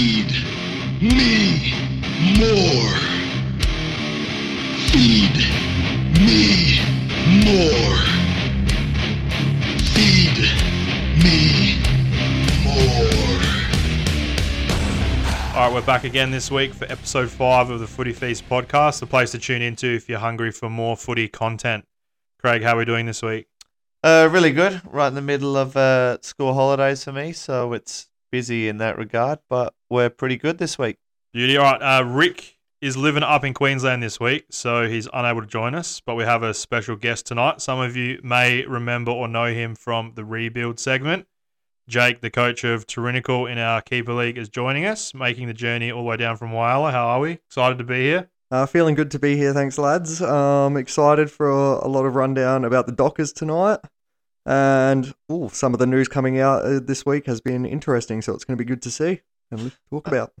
Feed me more. Feed me more. Feed me more. All right, we're back again this week for episode five of the Footy Feast podcast, the place to tune into if you're hungry for more footy content. Craig, how are we doing this week? Uh, really good. Right in the middle of uh, school holidays for me, so it's busy in that regard, but we're pretty good this week. Beauty. All right, uh, Rick is living up in Queensland this week, so he's unable to join us, but we have a special guest tonight. Some of you may remember or know him from the rebuild segment. Jake, the coach of Tarrynical in our Keeper League, is joining us, making the journey all the way down from Whyalla. How are we? Excited to be here? Uh, feeling good to be here, thanks, lads. Um, excited for a, a lot of rundown about the Dockers tonight. And ooh, some of the news coming out uh, this week has been interesting, so it's going to be good to see and talk uh, about.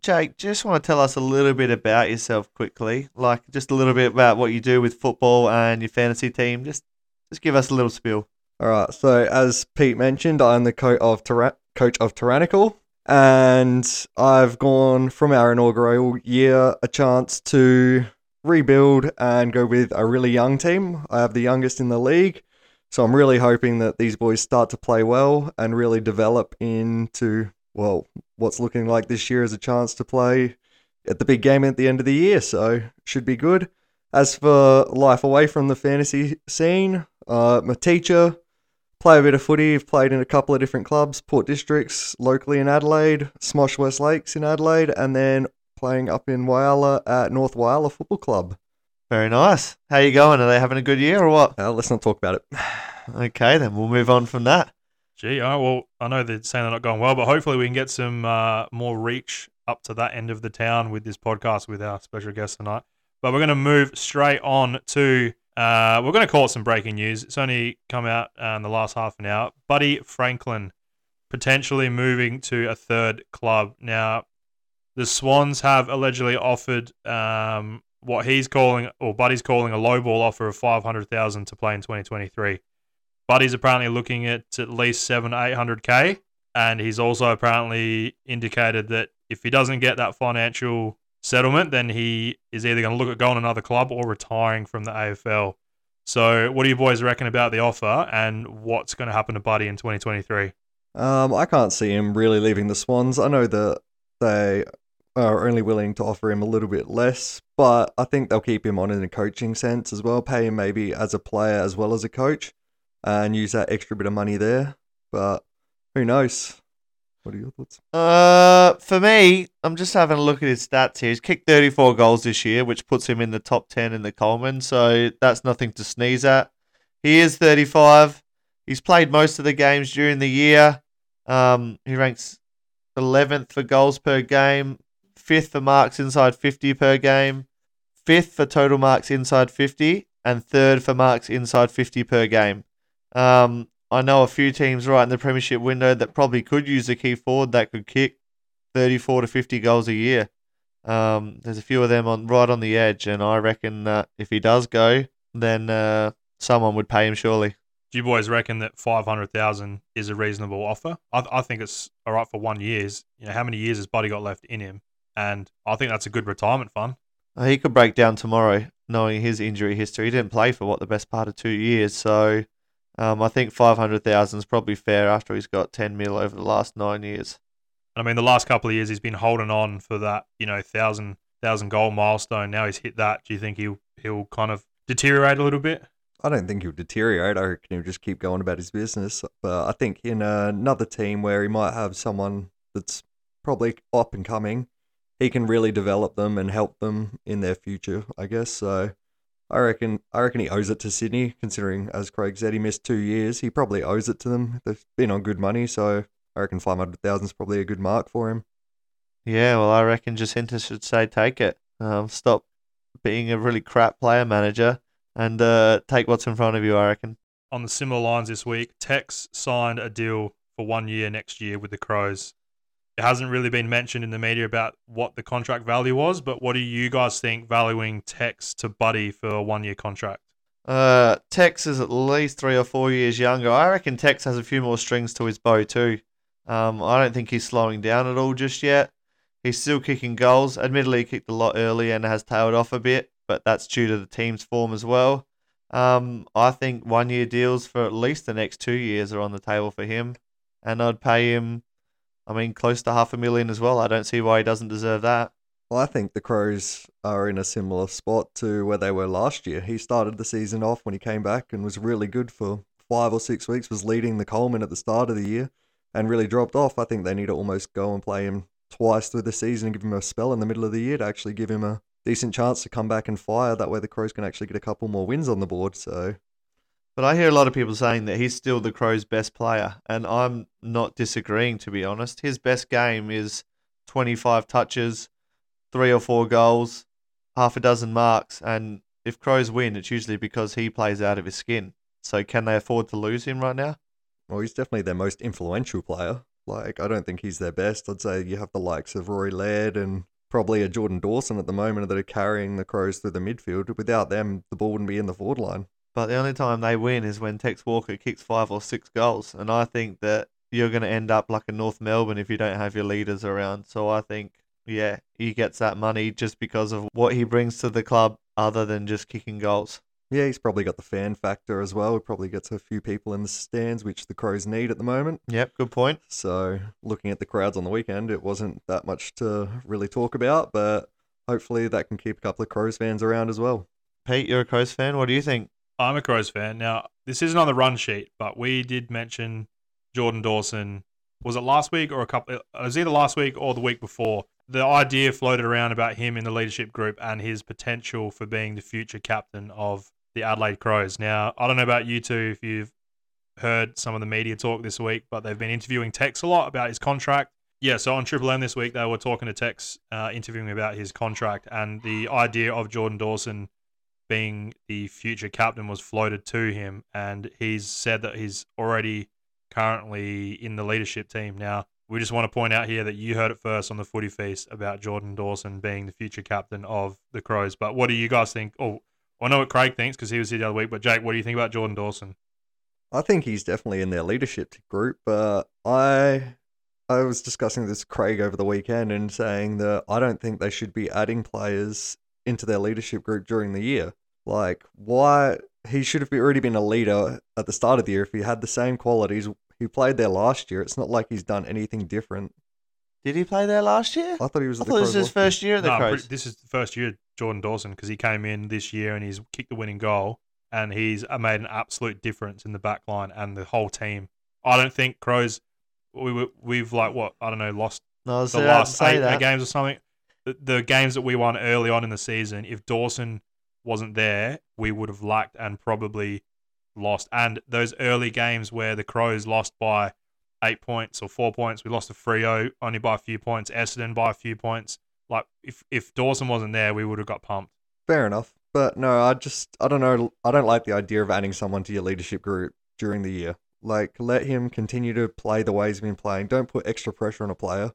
Jake, just want to tell us a little bit about yourself quickly, like just a little bit about what you do with football and your fantasy team. Just, just give us a little spiel. All right, so as Pete mentioned, I'm the coach of Tyra- coach of Tarrynical, and I've gone from our inaugural year a chance to rebuild and go with a really young team. I have the youngest in the league, so I'm really hoping that these boys start to play well and really develop into well, what's looking like this year as a chance to play at the big game at the end of the year. So should be good. As for life away from the fantasy scene, uh, I'm teacher, play a bit of footy. I've played in a couple of different clubs, Port Districts locally in Adelaide, Smosh West Lakes in Adelaide, and then playing up in Whyalla at North Whyalla Football Club. Very nice. How you going? Are they having a good year or what? Uh, let's not talk about it. Okay, then we'll move on from that. Gee, right, well, I know they're saying they're not going well, but hopefully we can get some uh, more reach up to that end of the town with this podcast with our special guest tonight. But we're going to move straight on to, uh, we're going to call it some breaking news. It's only come out uh, in the last half an hour. Buddy Franklin potentially moving to a third club. Now, the Swans have allegedly offered um, what he's calling, or Buddy's calling, a lowball offer of 500000 to play in 2023. Buddy's apparently looking at at least seven, eight hundred k, and he's also apparently indicated that if he doesn't get that financial settlement, then he is either going to look at going another club or retiring from the AFL. So, what do you boys reckon about the offer, and what's going to happen to Buddy in 2023? Um, I can't see him really leaving the Swans. I know that they are only willing to offer him a little bit less, but I think they'll keep him on in a coaching sense as well, pay him maybe as a player as well as a coach, and use that extra bit of money there. But who knows? What are your thoughts? Uh, for me, I'm just having a look at his stats here. He's kicked 34 goals this year, which puts him in the top 10 in the Coleman. So that's nothing to sneeze at. He is 35. He's played most of the games during the year. Um, he ranks 11th for goals per game, fifth for marks inside 50 per game, fifth for total marks inside 50, and third for marks inside 50 per game. Um, I know a few teams right in the premiership window that probably could use a key forward that could kick 34 to 50 goals a year. Um, there's a few of them on right on the edge, and I reckon that if he does go, then uh, someone would pay him surely. Do you boys reckon that 500000 is a reasonable offer? I, I think it's all right for one year's. You know, how many years has Buddy got left in him? And I think that's a good retirement fund. Uh, He could break down tomorrow, knowing his injury history. He didn't play for what the best part of two years, so um, I think five hundred thousand is probably fair after he's got ten mil over the last nine years. I mean, the last couple of years he's been holding on for that, you know, thousand thousand goal milestone. Now he's hit that. Do you think he'll he'll kind of deteriorate a little bit? I don't think he'll deteriorate. I reckon he'll just keep going about his business. But I think in another team where he might have someone that's probably up and coming, he can really develop them and help them in their future. I guess so. I reckon. I reckon he owes it to Sydney, considering as Craig said, he missed two years. He probably owes it to them. They've been on good money, so I reckon five hundred thousand is probably a good mark for him. Yeah, well, I reckon Jesinta should say take it. Um, stop being a really crap player manager and uh, take what's in front of you. I reckon. On the similar lines this week, Tex signed a deal for one year next year with the Crows. It hasn't really been mentioned in the media about what the contract value was, but what do you guys think valuing Tex to Buddy for a one year contract? Uh, Tex is at least three or four years younger. I reckon Tex has a few more strings to his bow too. Um, I don't think he's slowing down at all just yet. He's still kicking goals. Admittedly, he kicked a lot early and has tailed off a bit, but that's due to the team's form as well. Um, I think one year deals for at least the next two years are on the table for him, and I'd pay him. I mean, close to half a million as well. I don't see why he doesn't deserve that. Well, I think the Crows are in a similar spot to where they were last year. He started the season off when he came back and was really good for five or six weeks, was leading the Coleman at the start of the year and really dropped off. I think they need to almost go and play him twice through the season and give him a spell in the middle of the year to actually give him a decent chance to come back and fire. That way the Crows can actually get a couple more wins on the board. So But I hear a lot of people saying that he's still the Crows' best player, and I'm not disagreeing, to be honest. His best game is 25 touches, three or four goals, half a dozen marks, and if Crows win, it's usually because he plays out of his skin. So can they afford to lose him right now? Well, he's definitely their most influential player. Like, I don't think he's their best. I'd say you have the likes of Rory Laird and probably a Jordan Dawson at the moment that are carrying the Crows through the midfield. Without them, the ball wouldn't be in the forward line. But the only time they win is when Tex Walker kicks five or six goals. And I think that you're going to end up like a North Melbourne if you don't have your leaders around. So I think, yeah, he gets that money just because of what he brings to the club other than just kicking goals. Yeah, he's probably got the fan factor as well. He probably gets a few people in the stands, which the Crows need at the moment. Yep, good point. So, looking at the crowds on the weekend, it wasn't that much to really talk about, but hopefully that can keep a couple of Crows fans around as well. Pete, you're a Crows fan. What do you think? I'm a Crows fan. Now, this isn't on the run sheet, but we did mention Jordan Dawson. Was it last week or a couple? It was either last week or the week before. The idea floated around about him in the leadership group and his potential for being the future captain of the Adelaide Crows. Now, I don't know about you two if you've heard some of the media talk this week, but they've been interviewing Tex a lot about his contract. Yeah, so on Triple M this week, they were talking to Tex, uh, interviewing about his contract, and the idea of Jordan Dawson being the future captain was floated to him, and he's said that he's already currently in the leadership team. Now, we just want to point out here that you heard it first on the Footy Feast about Jordan Dawson being the future captain of the Crows. But what do you guys think? Oh, I know what Craig thinks because he was here the other week. But Jake, what do you think about Jordan Dawson? I think he's definitely in their leadership group, but I I was discussing this Craig over the weekend and saying that I don't think they should be adding players into their leadership group during the year. Like, why he should have already been a leader at the start of the year if he had the same qualities. He played there last year. It's not like he's done anything different. Did he play there last year? I thought he was. I At the thought this Crows was his first year at the No, Crows. this is the first year Jordan Dawson because he came in this year and he's kicked the winning goal and he's uh, made an absolute difference in the back line and the whole team. I don't think Crows. We were, we've like what I don't know lost No, I was the last say eight, eight games or something. The, games that we won early on in the season, if Dawson wasn't there, we would have lacked and probably lost. And those early games where the Crows lost by eight points or four points, we lost to Freo only by a few points, Essendon by a few points. Like if if Dawson wasn't there, we would have got pumped. Fair enough. But no, I just I don't know. I don't like the idea of adding someone to your leadership group during the year. Like let him continue to play the way he's been playing. Don't put extra pressure on a player.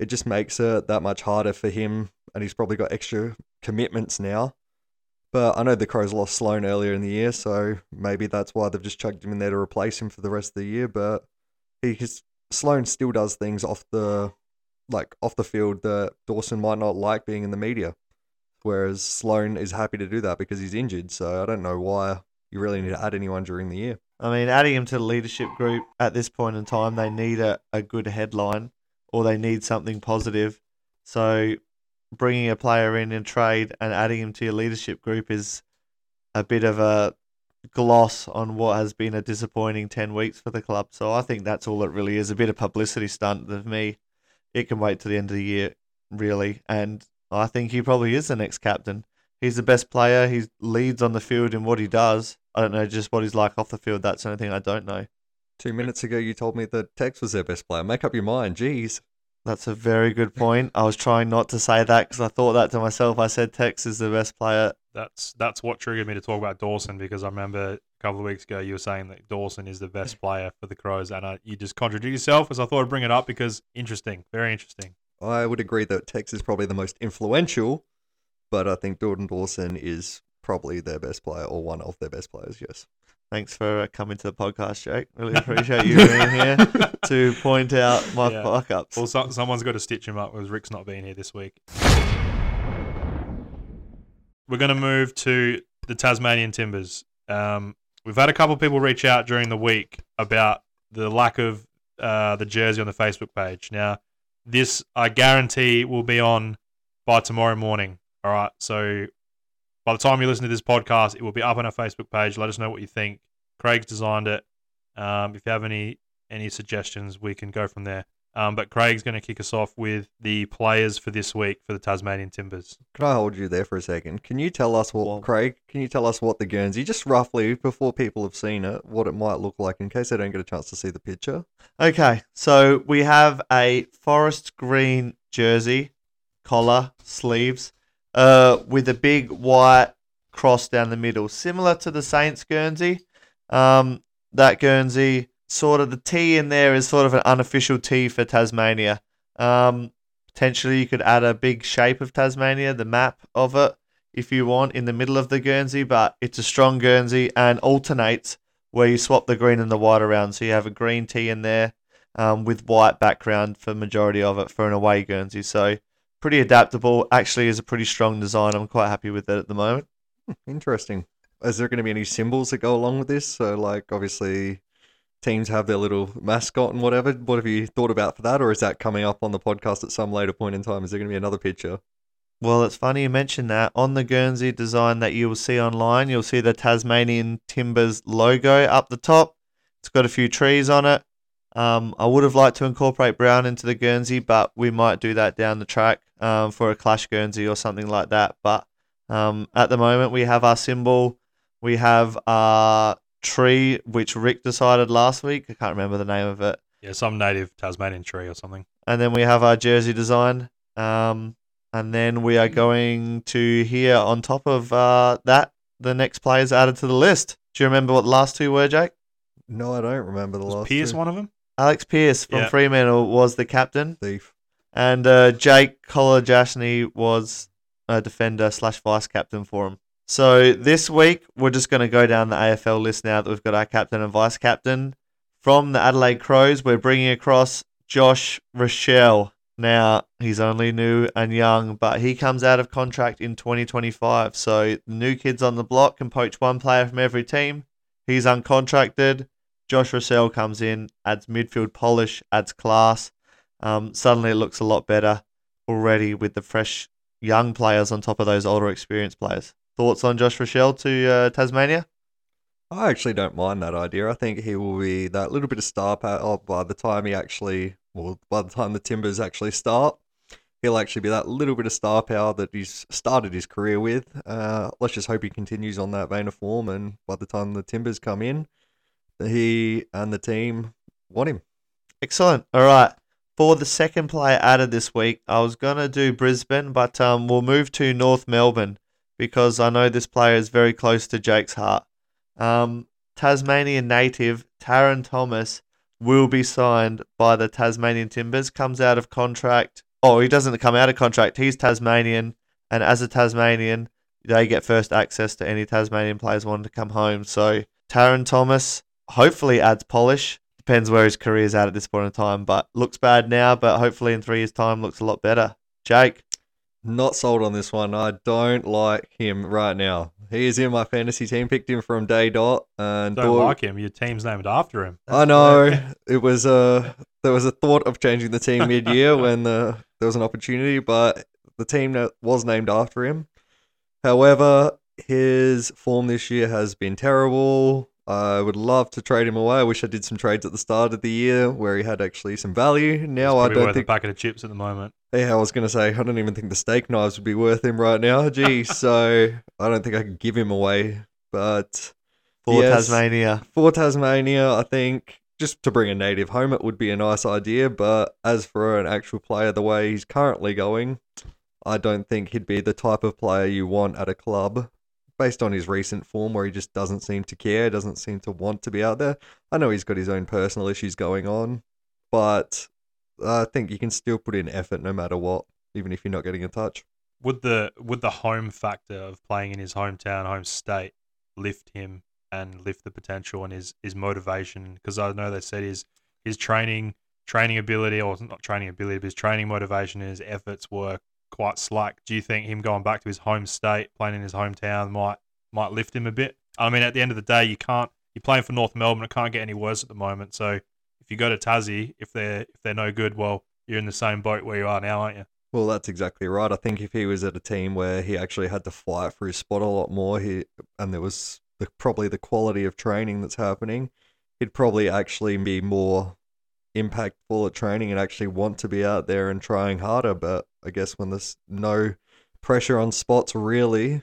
It just makes it that much harder for him, and he's probably got extra commitments now. But I know the Crows lost Sloane earlier in the year, so maybe that's why they've just chucked him in there to replace him for the rest of the year. But he his Sloane still does things off the like off the field that Dawson might not like being in the media. Whereas Sloane is happy to do that because he's injured. So I don't know why you really need to add anyone during the year. I mean, adding him to the leadership group at this point in time, they need a, a good headline or they need something positive. So bringing a player in in trade and adding him to your leadership group is a bit of a gloss on what has been a disappointing 10 weeks for the club. So I think that's all it really is a bit of publicity stunt for me. It can wait to the end of the year, really. And I think he probably is the next captain. He's the best player. He leads on the field in what he does. I don't know just what he's like off the field. That's the only thing I don't know. Two minutes ago, you told me that Tex was their best player. Make up your mind. Jeez. That's a very good point. I was trying not to say that because I thought that to myself. I said Tex is the best player. That's that's what triggered me to talk about Dawson because I remember a couple of weeks ago you were saying that Dawson is the best player for the Crows, and uh, you just contradicted yourself. As I thought I'd bring it up because interesting, very interesting. I would agree that Tex is probably the most influential, but I think Jordan Dawson is probably their best player or one of their best players, yes. Thanks for uh, coming to the podcast, Jake. Really appreciate you being here to point out my Yeah. fuck ups. Well, so, someone's got to stitch him up because Rick's not being here this week. We're going to move to the Tasmanian Timbers. Um, we've had a couple of people reach out during the week about the lack of uh, the jersey on the Facebook page. Now, this I guarantee will be on by tomorrow morning. All right. So by the time you listen to this podcast, it will be up on our Facebook page. Let us know what you think. Craig's designed it. Um, if you have any any suggestions, we can go from there. Um, but Craig's going to kick us off with the players for this week for the Tasmanian Timbers. Can I hold you there for a second? Can you tell us what, Well- Craig? Can you tell us what the Guernsey, just roughly before people have seen it, what it might look like in case they don't get a chance to see the picture? Okay, so we have a forest green jersey, collar, sleeves, uh, with a big white cross down the middle, similar to the Saints Guernsey. Um, that Guernsey, sort of the T in there is sort of an unofficial T for Tasmania. Um, potentially, you could add a big shape of Tasmania, the map of it, if you want, in the middle of the Guernsey, but it's a strong Guernsey and alternates where you swap the green and the white around. So you have a green T in there um, with white background for majority of it for an away Guernsey. So pretty adaptable. Actually, is a pretty strong design. I'm quite happy with it at the moment. Interesting. Is there going to be any symbols that go along with this? So, like, obviously, teams have their little mascot and whatever. What have you thought about for that, or is that coming up on the podcast at some later point in time? Is there going to be another picture? Well, it's funny you mentioned that. On the Guernsey design that you will see online, you'll see the Tasmanian Timbers logo up the top. It's got a few trees on it. Um, I would have liked to incorporate brown into the Guernsey, but we might do that down the track um, for a Clash Guernsey or something like that. But um, at the moment, we have our symbol. We have our tree, which Rick decided last week. I can't remember the name of it. Yeah, some native Tasmanian tree or something. And then we have our jersey design. Um, and then we are going to here on top of uh, that, the next players added to the list. Do you remember what the last two were, Jake? No, I don't remember the Was last. Pearce two. one of them? Alex Pearce from Yeah. Fremantle was the captain, Thief. and uh, Jake Kolodjashnij was a defender slash vice captain for him. So this week we're just going to go down the AFL list now that we've got our captain and vice captain. From the Adelaide Crows, we're bringing across Josh Rachele. Now he's only new and young, but he comes out of contract in 2025. So the new kids on the block can poach one player from every team. He's uncontracted. Josh Rachele comes in, adds midfield polish, adds class. Um, suddenly it looks a lot better already with the fresh young players on top of those older experienced players. Thoughts on Josh Rachele to uh, Tasmania? I actually don't mind that idea. I think he will be that little bit of star power oh, by the time he actually, well, by the time the Timbers actually start, he'll actually be that little bit of star power that he's started his career with. Uh, let's just hope he continues on that vein of form, and by the time the Timbers come in, he and the team want him. Excellent. All right. For the second player added this week, I was gonna do Brisbane, but um, we'll move to North Melbourne because I know this player is very close to Jake's heart. Um, Tasmanian native Tarryn Thomas will be signed by the Tasmanian Timbers. Comes out of contract. Oh, he doesn't come out of contract. He's Tasmanian, and as a Tasmanian, they get first access to any Tasmanian players wanting to come home. So Tarryn Thomas hopefully adds polish. Depends where his career's at at this point in time, but looks bad now. But hopefully in three years' time, looks a lot better. Jake, Not sold on this one. I don't like him right now. He is in my fantasy team. Picked him from day dot, and Don't thought- like him. Your team's named after him. I know it was a there was a thought of changing the team mid year when the, there was an opportunity, but the team that was named after him. However, his form this year has been terrible. I would love to trade him away. I wish I did some trades at the start of the year where he had actually some value. Now I don't worth think. a packet of chips at the moment. Yeah, I was gonna say I don't even think the steak knives would be worth him right now. Gee, so I don't think I could give him away. But for Yes. Tasmania. for Tasmania, I think just to bring a native home, it would be a nice idea. But as for an actual player, the way he's currently going, I don't think he'd be the type of player you want at a club based on his recent form where he just doesn't seem to care, doesn't seem to want to be out there. I know he's got his own personal issues going on, but I think you can still put in effort no matter what, even if you're not getting a touch. Would the would the home factor of playing in his hometown, home state, lift him and lift the potential and his his motivation because I know they said his his training training ability or not training ability, but his training motivation and his efforts were quite slack. Do you think him going back to his home state, playing in his hometown, might might lift him a bit? I mean, at the end of the day, you can't you're playing for North Melbourne. It can't get any worse at the moment. So if you go to Tassie, if they're if they're no good, well, you're in the same boat where you are now, aren't you? Well, that's exactly right. I think if he was at a team where he actually had to fight for his spot a lot more, he and there was the, probably the quality of training that's happening, he'd probably actually be more impactful at training and actually want to be out there and trying harder. But I guess when there's no pressure on spots, really,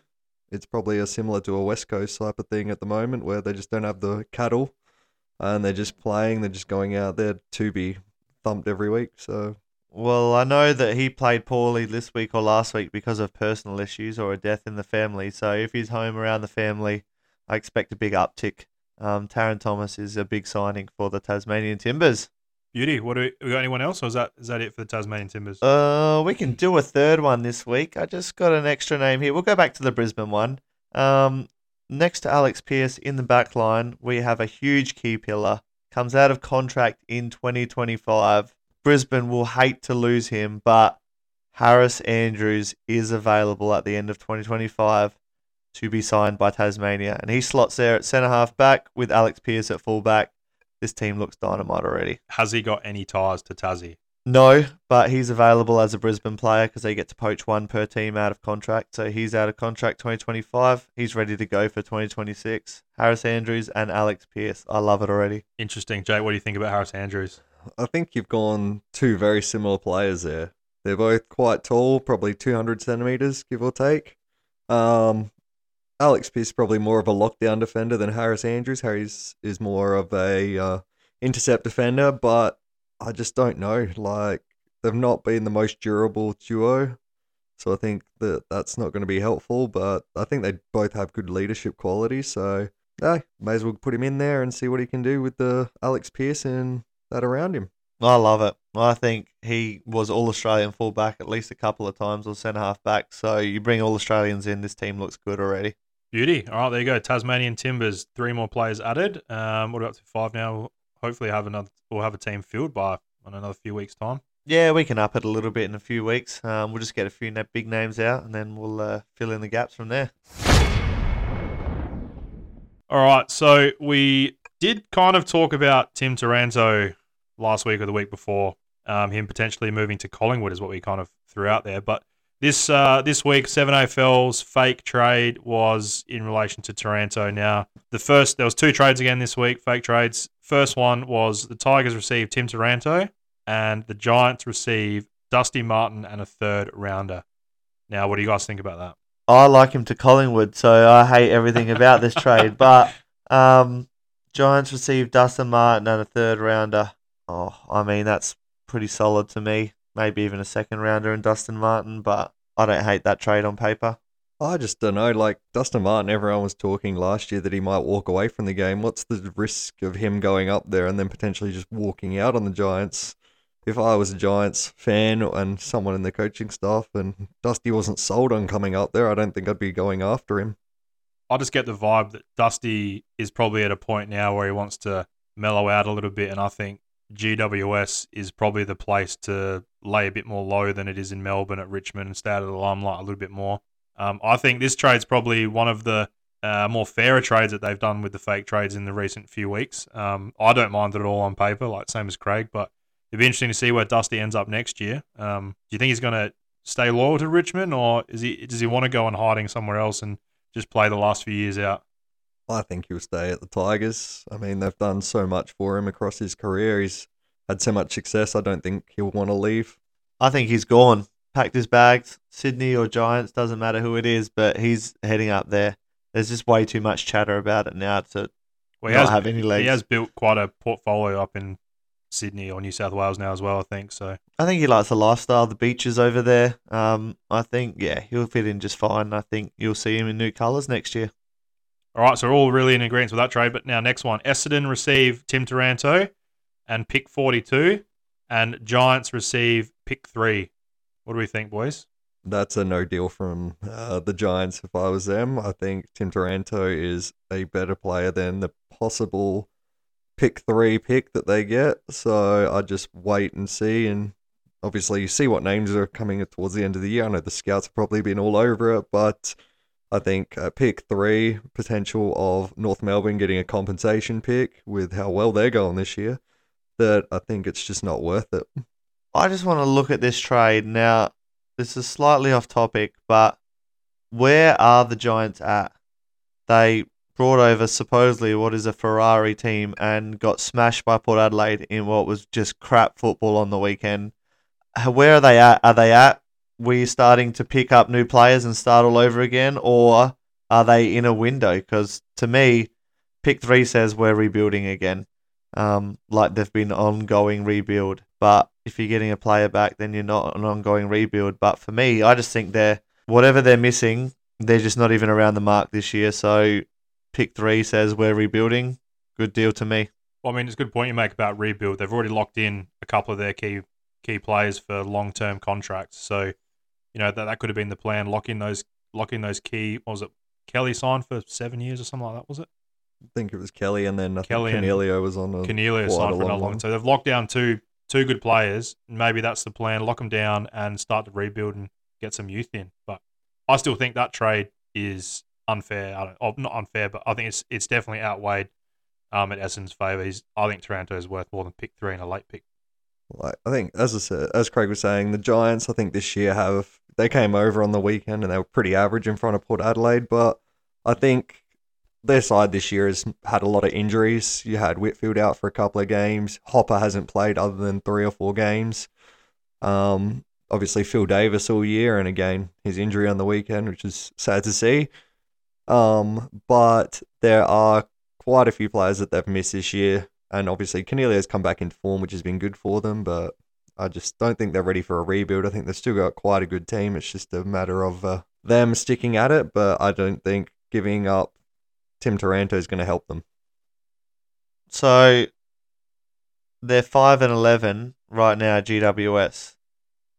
it's probably a similar to a West Coast type of thing at the moment where they just don't have the cattle and they're just playing, they're just going out there to be thumped every week. So Well, I know that he played poorly this week or last week because of personal issues or a death in the family. So if he's home around the family, I expect a big uptick. Um, Thomas is a big signing for the Tasmanian Timbers. Beauty. What do we, we got? Anyone else, or is that is that it for the Tasmanian Timbers? Uh, we can do a third one this week. I just got an extra name here. We'll go back to the Brisbane one. Um, next to Alex Pearce in the back line, we have a huge key pillar. Comes out of contract in 2025. Brisbane will hate to lose him, but Harris Andrews is available at the end of 2025 to be signed by Tasmania. And he slots there at centre half back with Alex Pearce at full back. This team looks dynamite already. Has he got any ties to Tassie? No, but he's available as a Brisbane player because they get to poach one per team out of contract. So he's out of contract 2025. He's ready to go for 2026. Harris Andrews and Alex Pearce. I love it already. Interesting, Jake. What do you think about Harris Andrews? I think you've gone two very similar players there. They're both quite tall, probably 200 centimeters, give or take. Um, Alex Pearce is probably more of a lockdown defender than Harris Andrews. Harris is more of a uh, intercept defender, but I just don't know. Like they've not been the most durable duo, so I think that that's not going to be helpful. But I think they both have good leadership qualities, so yeah, may as well put him in there and see what he can do with the Alex Pearce and that around him. I love it. I think he was all Australian fullback at least a couple of times or centre half back. So you bring all Australians in, this team looks good already. Beauty. All right, there you go. Tasmanian Timbers. Three more players added. Um, what are we up to five now? Hopefully have another. We'll have a team filled by in another few weeks' time. Yeah, we can up it a little bit in a few weeks. Um, we'll just get a few big names out and then we'll uh, fill in the gaps from there. All right, so we did kind of talk about Tim Taranto last week or the week before. Um, him potentially moving to Collingwood is what we kind of threw out there. But this uh, this week, Seven AFL's fake trade was in relation to Taranto. Now, the first there was two trades again this week, fake trades. First one was the Tigers received Tim Taranto, and the Giants receive Dusty Martin and a third rounder. Now, what do you guys think about that? I like him to Collingwood, so I hate everything about this trade. But um, Giants received Dustin Martin and a third rounder. Oh, I mean that's pretty solid to me. Maybe even a second rounder in Dustin Martin, but I don't hate that trade on paper. I just don't know. Like Dustin Martin, everyone was talking last year that he might walk away from the game. What's the risk of him going up there and then potentially just walking out on the Giants? If I was a Giants fan and someone in the coaching staff and Dusty wasn't sold on coming up there, I don't think I'd be going after him. I just get the vibe that Dusty is probably at a point now where he wants to mellow out a little bit, and I think GWS is probably the place to lay a bit more low than it is in Melbourne at Richmond and stay out of the limelight a little bit more. Um, I think this trade's probably one of the uh, more fairer trades that they've done with the fake trades in the recent few weeks. Um, I don't mind it at all on paper, like same as Craig, but it'd be interesting to see where Dusty ends up next year. Um, do you think he's going to stay loyal to Richmond, or is he does he want to go on hiding somewhere else and just play the last few years out? I think he'll stay at the Tigers. I mean, they've done so much for him across his career. He's had so much success. I don't think he'll want to leave. I think he's gone. Packed his bags. Sydney or Giants, doesn't matter who it is, but he's heading up there. There's just way too much chatter about it now to Well, he not has, have any legs. he has built quite a portfolio up in Sydney or New South Wales now as well. I think so. I think he likes the lifestyle, the beaches over there. Um, I think yeah, he'll fit in just fine. I think you'll see him in new colours next year. All right, so we're all really in agreement with that trade. But now, next one Essendon receive Tim Taranto and pick 42, and Giants receive pick three. What do we think, boys? that's a no deal from uh, the Giants if I was them. I think Tim Taranto is a better player than the possible pick three pick that they get. So I just wait and see. And obviously, you see what names are coming towards the end of the year. I know the scouts have probably been all over it, but I think uh, pick three potential of North Melbourne getting a compensation pick with how well they're going this year. That I think it's just not worth it. I just want to look at this trade now. This is slightly off topic, but where are the Giants at? They brought over supposedly what is a Ferrari team and got smashed by Port Adelaide in what was just crap football on the weekend. Where are they at? Are they at we starting to pick up new players and start all over again, or are they in a window? Because to me, pick three says we're rebuilding again, um, like they've been ongoing rebuild. But if you're getting a player back, then you're not an ongoing rebuild. But for me, I just think they're whatever they're missing, they're just not even around the mark this year. So pick three says we're rebuilding. Good deal to me. Well, I mean, it's a good point you make about rebuild. They've already locked in a couple of their key key players for long term contracts. So, you know that that could have been the plan. Lock in those lock in those key. Was it Kelly signed for seven years or something like that? Was it I think it was Kelly, and then I Kelly think and was on. A, Coniglio quite signed a for another one. So they've locked down two two good players. Maybe that's the plan. Lock them down and start to rebuild and get some youth in. But I still think that trade is unfair. I don't, oh, not unfair, but I think it's it's definitely outweighed um, at Essendon's favour. He's, I think Taranto is worth more than pick three and a late pick. like I think as I said, as Craig was saying, the Giants I think this year have they came over on the weekend and they were pretty average in front of Port Adelaide, but I think their side this year has had a lot of injuries. You had Whitfield out for a couple of games. Hopper hasn't played other than three or four games. Um, obviously Phil Davis all year, and again his injury on the weekend, which is sad to see. Um, but there are quite a few players that they've missed this year, and obviously Coniglio's come back into form, which has been good for them. But I just don't think they're ready for a rebuild. I think they've still got quite a good team. It's just a matter of uh, them sticking at it. But I don't think giving up Tim Taranto is going to help them. So they're five and eleven right now. GWS.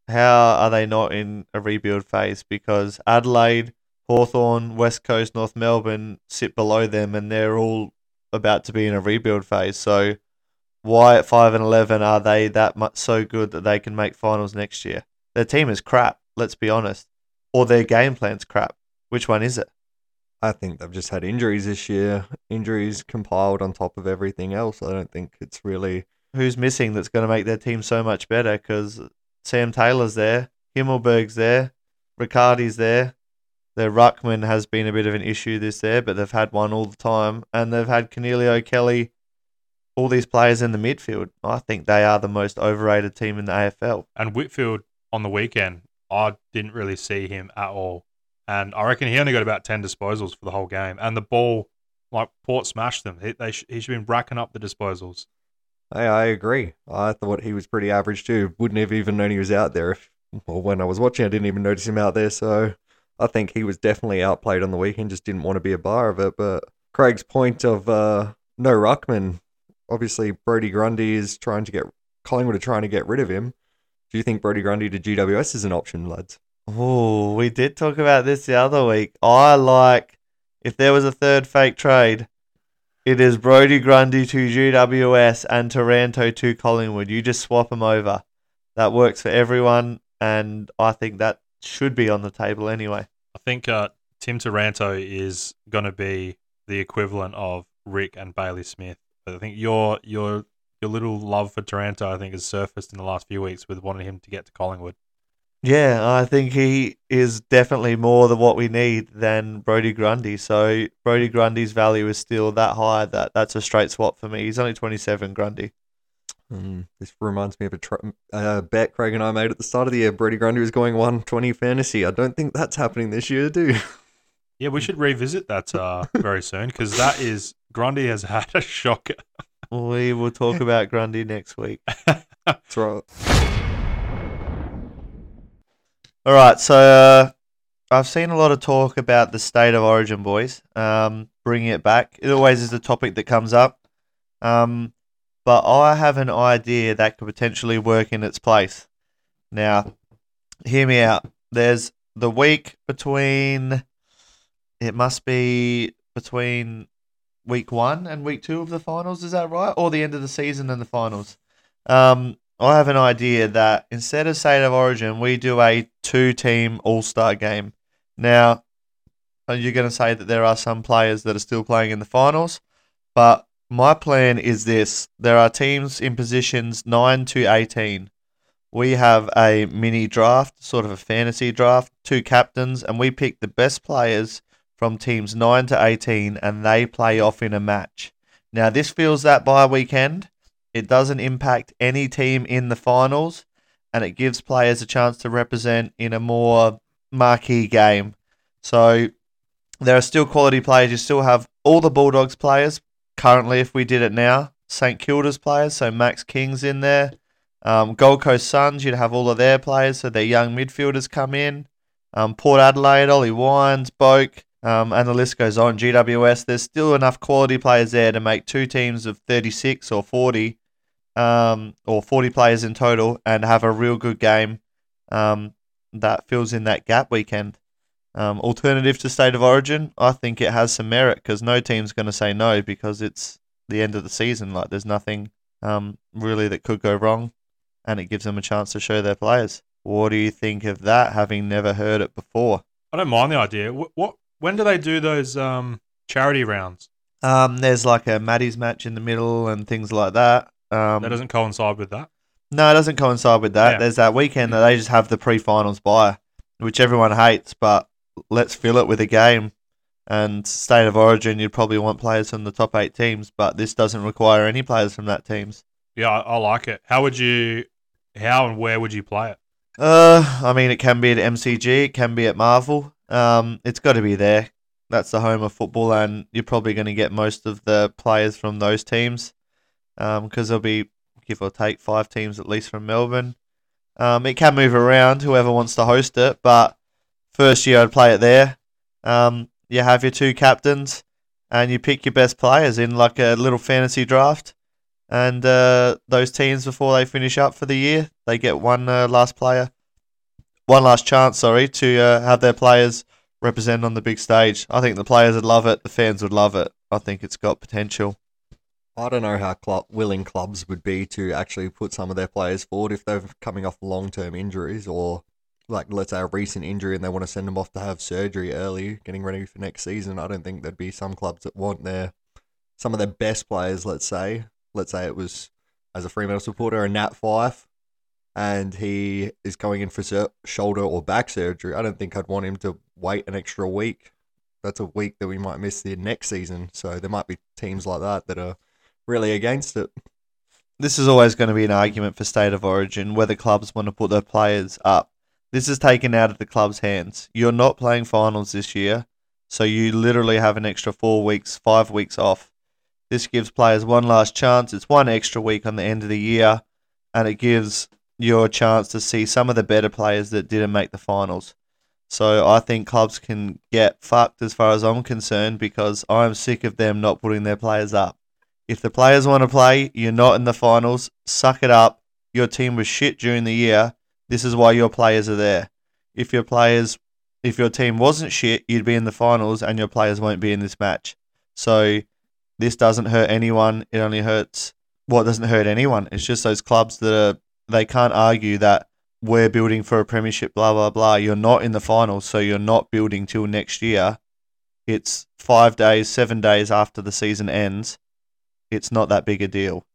How are they not in a rebuild phase? Because Adelaide, Hawthorn, West Coast, North Melbourne sit below them, and they're all about to be in a rebuild phase. So why at five and eleven are they that much so good that they can make finals next year? Their team is crap. Let's be honest, or their game plan's crap. Which one is it? I think they've just had injuries this year. Injuries compiled on top of everything else. I don't think it's really. who's missing that's going to make their team so much better because Sam Taylor's there, Himmelberg's there, Riccardi's there. Their ruckman has been a bit of an issue this year, but they've had one all the time, and they've had Coniglio Kelly, all these players in the midfield. I think they are the most overrated team in the AFL. And Whitfield on the weekend, I didn't really see him at all. And I reckon he only got about 10 disposals for the whole game. And the ball, like Port smashed them. He, they sh- he should have been racking up the disposals. Hey, I agree. I thought he was pretty average too. Wouldn't have even known he was out there. If, well, when I was watching, I didn't even notice him out there. So I think he was definitely outplayed on the weekend. Just didn't want to be a bar of it. But Craig's point of uh, no ruckman, obviously Brodie Grundy is trying to get Collingwood are trying to get rid of him. Do you think Brodie Grundy to GWS is an option, lads? Oh, we did talk about this the other week. I like if there was a third fake trade, it is Brodie Grundy to GWS and Taranto to Collingwood. You just swap them over. That works for everyone, and I think that should be on the table anyway. I think uh, Tim Taranto is going to be the equivalent of Rick and Bailey Smith. But I think your your your little love for Taranto, I think, has surfaced in the last few weeks with wanting him to get to Collingwood. Yeah, I think he is definitely more than what we need than Brodie Grundy. So Brodie Grundy's value is still that high that that's a straight swap for me. He's only 27, Grundy. Mm, this reminds me of a tr- uh, bet Craig and I made at the start of the year. Brodie Grundy was going 120 fantasy. I don't think that's happening this year, do you? Yeah, we should revisit that uh, very soon because that is Grundy has had a shocker. We will talk about Grundy next week. That's right. All right, so uh, I've seen a lot of talk about the state of Origin, boys. Um, bringing it back, it always is a topic that comes up. Um, but I have an idea that could potentially work in its place. Now, hear me out. There's the week between it must be between week one and week two of the finals. Is that right? Or the end of the season and the finals? Um, I have an idea that instead of State of Origin, we do a two-team All-Star game. Now, you're going to say that there are some players that are still playing in the finals, but my plan is this: there are teams in positions nine to eighteen. We have a mini draft, sort of a fantasy draft, two captains, and we pick the best players from teams 9 to 18 and they play off in a match. Now, this feels that bye weekend. It doesn't impact any team in the finals and it gives players a chance to represent in a more marquee game. So, there are still quality players. You still have all the Bulldogs players currently, if we did it now. St Kilda's players, so Max King's in there. Um, Gold Coast Suns, you'd have all of their players, so their young midfielders come in. Um, Port Adelaide, Ollie Wines, Boak, um, and the list goes on. GWS, there's still enough quality players there to make two teams of 36 or 40, um, or 40 players in total, and have a real good game um, that fills in that gap weekend. Um, alternative to State of Origin, I think it has some merit because no team's going to say no because it's the end of the season. Like, there's nothing um, really that could go wrong and it gives them a chance to show their players. What do you think of that, having never heard it before? I don't mind the idea. What, what when do they do those um, charity rounds? Um, there's like a Maddie's match in the middle and things like that. Um, That doesn't coincide with that. no, it doesn't coincide with that. Yeah. There's that weekend that they just have the pre-finals bye, which everyone hates, but let's fill it with a game. And state of origin, you'd probably want players from the top eight teams, but this doesn't require any players from that teams. Yeah, I, I like it. How would you? How and where would you play it? Uh, I mean, it can be at MCG, it can be at Marvel. Um, it's got to be there. That's the home of football, and you're probably going to get most of the players from those teams, because there'll be give or take five teams at least from Melbourne. Um, it can move around, whoever wants to host it, but first year I'd play it there. Um, you have your two captains, and you pick your best players in like a little fantasy draft. And uh, those teams, before they finish up for the year, they get one uh, last player, one last chance, sorry, to uh, have their players represent on the big stage. I think the players would love it, the fans would love it. I think it's got potential. I don't know how club, willing clubs would be to actually put some of their players forward if they're coming off long term injuries or, like, let's say a recent injury and they want to send them off to have surgery early, getting ready for next season. I don't think there'd be some clubs that want their some of their best players. Let's say, let's say it was as a Fremantle supporter, a Nat Fyfe, and he is going in for sur- shoulder or back surgery. I don't think I'd want him to wait an extra week. That's a week that we might miss the next season. So there might be teams like that that are really against it. This is always going to be an argument for state of origin, whether clubs want to put their players up. This is taken out of the club's hands. You're not playing finals this year, so you literally have an extra four weeks, five weeks off. This gives players one last chance. It's one extra week on the end of the year, and it gives you a chance to see some of the better players that didn't make the finals. So I think clubs can get fucked as far as I'm concerned because I'm sick of them not putting their players up. If the players want to play, you're not in the finals. Suck it up. Your team was shit during the year. This is why your players are there. If your players, if your team wasn't shit, you'd be in the finals, and your players won't be in this match. So this doesn't hurt anyone. It only hurts. Well, doesn't hurt anyone. It's just those clubs that are. They can't argue that we're building for a premiership. Blah blah blah. You're not in the finals, so you're not building till next year. It's five days, seven days after the season ends it's not that big a deal.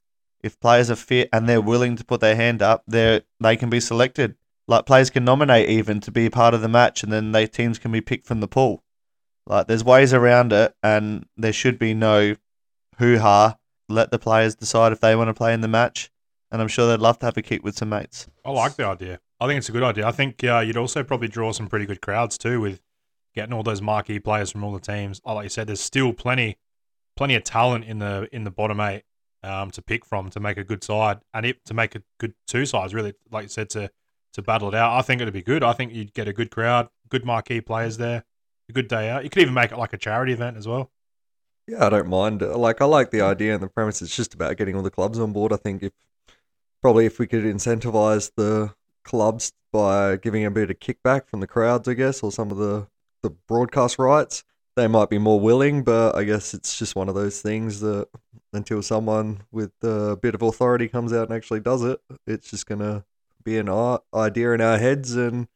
If players are fit and they're willing to put their hand up, they they can be selected. Like players can nominate even to be part of the match, and then they teams can be picked from the pool. Like there's ways around it, and there should be no hoo ha. Let the players decide if they want to play in the match, and I'm sure they'd love to have a kick with some mates. I like the idea. I think it's a good idea. I think uh, you'd also probably draw some pretty good crowds too with getting all those marquee players from all the teams. Like you said, there's still plenty, plenty of talent in the in the bottom eight um, to pick from to make a good side and it, to make a good two sides. Really, like you said, to to battle it out. I think it'd be good. I think you'd get a good crowd, good marquee players there, a good day out. You could even make it like a charity event as well. Yeah, I don't mind. Like, I like the idea and the premise. It's just about getting all the clubs on board. I think if probably if we could incentivize the clubs by giving a bit of kickback from the crowds, I guess, or some of the, the broadcast rights. They might be more willing, but I guess it's just one of those things that until someone with a bit of authority comes out and actually does it, it's just going to be an idea in our heads and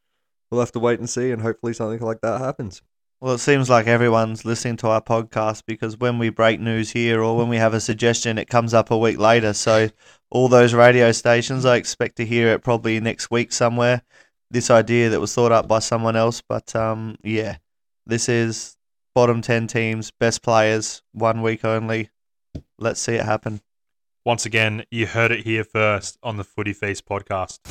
we'll have to wait and see and hopefully something like that happens. Well, it seems like everyone's listening to our podcast because when we break news here or when we have a suggestion, it comes up a week later. So, all those radio stations, I expect to hear it probably next week somewhere. This idea that was thought up by someone else. But um, yeah, this is bottom 10 teams, best players, one week only. Let's see it happen. Once again, you heard it here first on the Footy Feast podcast.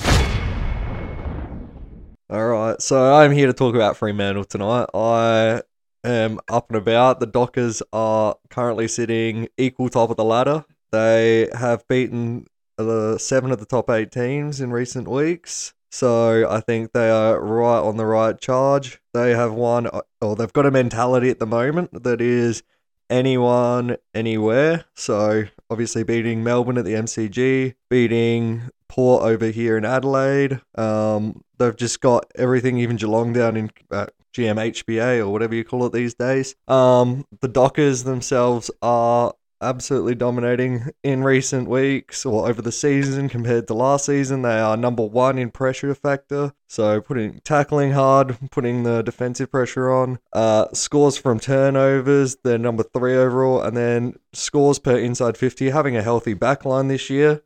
All right, so I'm here to talk about Fremantle tonight. I am up and about. The Dockers are currently sitting equal top of the ladder. They have beaten the seven of the top eight teams in recent weeks. So I think they are right on the right charge. They have won, uh, or they've got a mentality at the moment that is anyone, anywhere. So obviously beating Melbourne at the MCG, beating Port over here in Adelaide. Um, they've just got everything, even Geelong down in uh, GMHBA or whatever you call it these days. Um, the Dockers themselves are absolutely dominating in recent weeks or over the season compared to last season. They are number one in pressure factor, so putting tackling hard, putting the defensive pressure on. Uh, scores from turnovers, they're number three overall, and then scores per inside 50, having a healthy backline this year.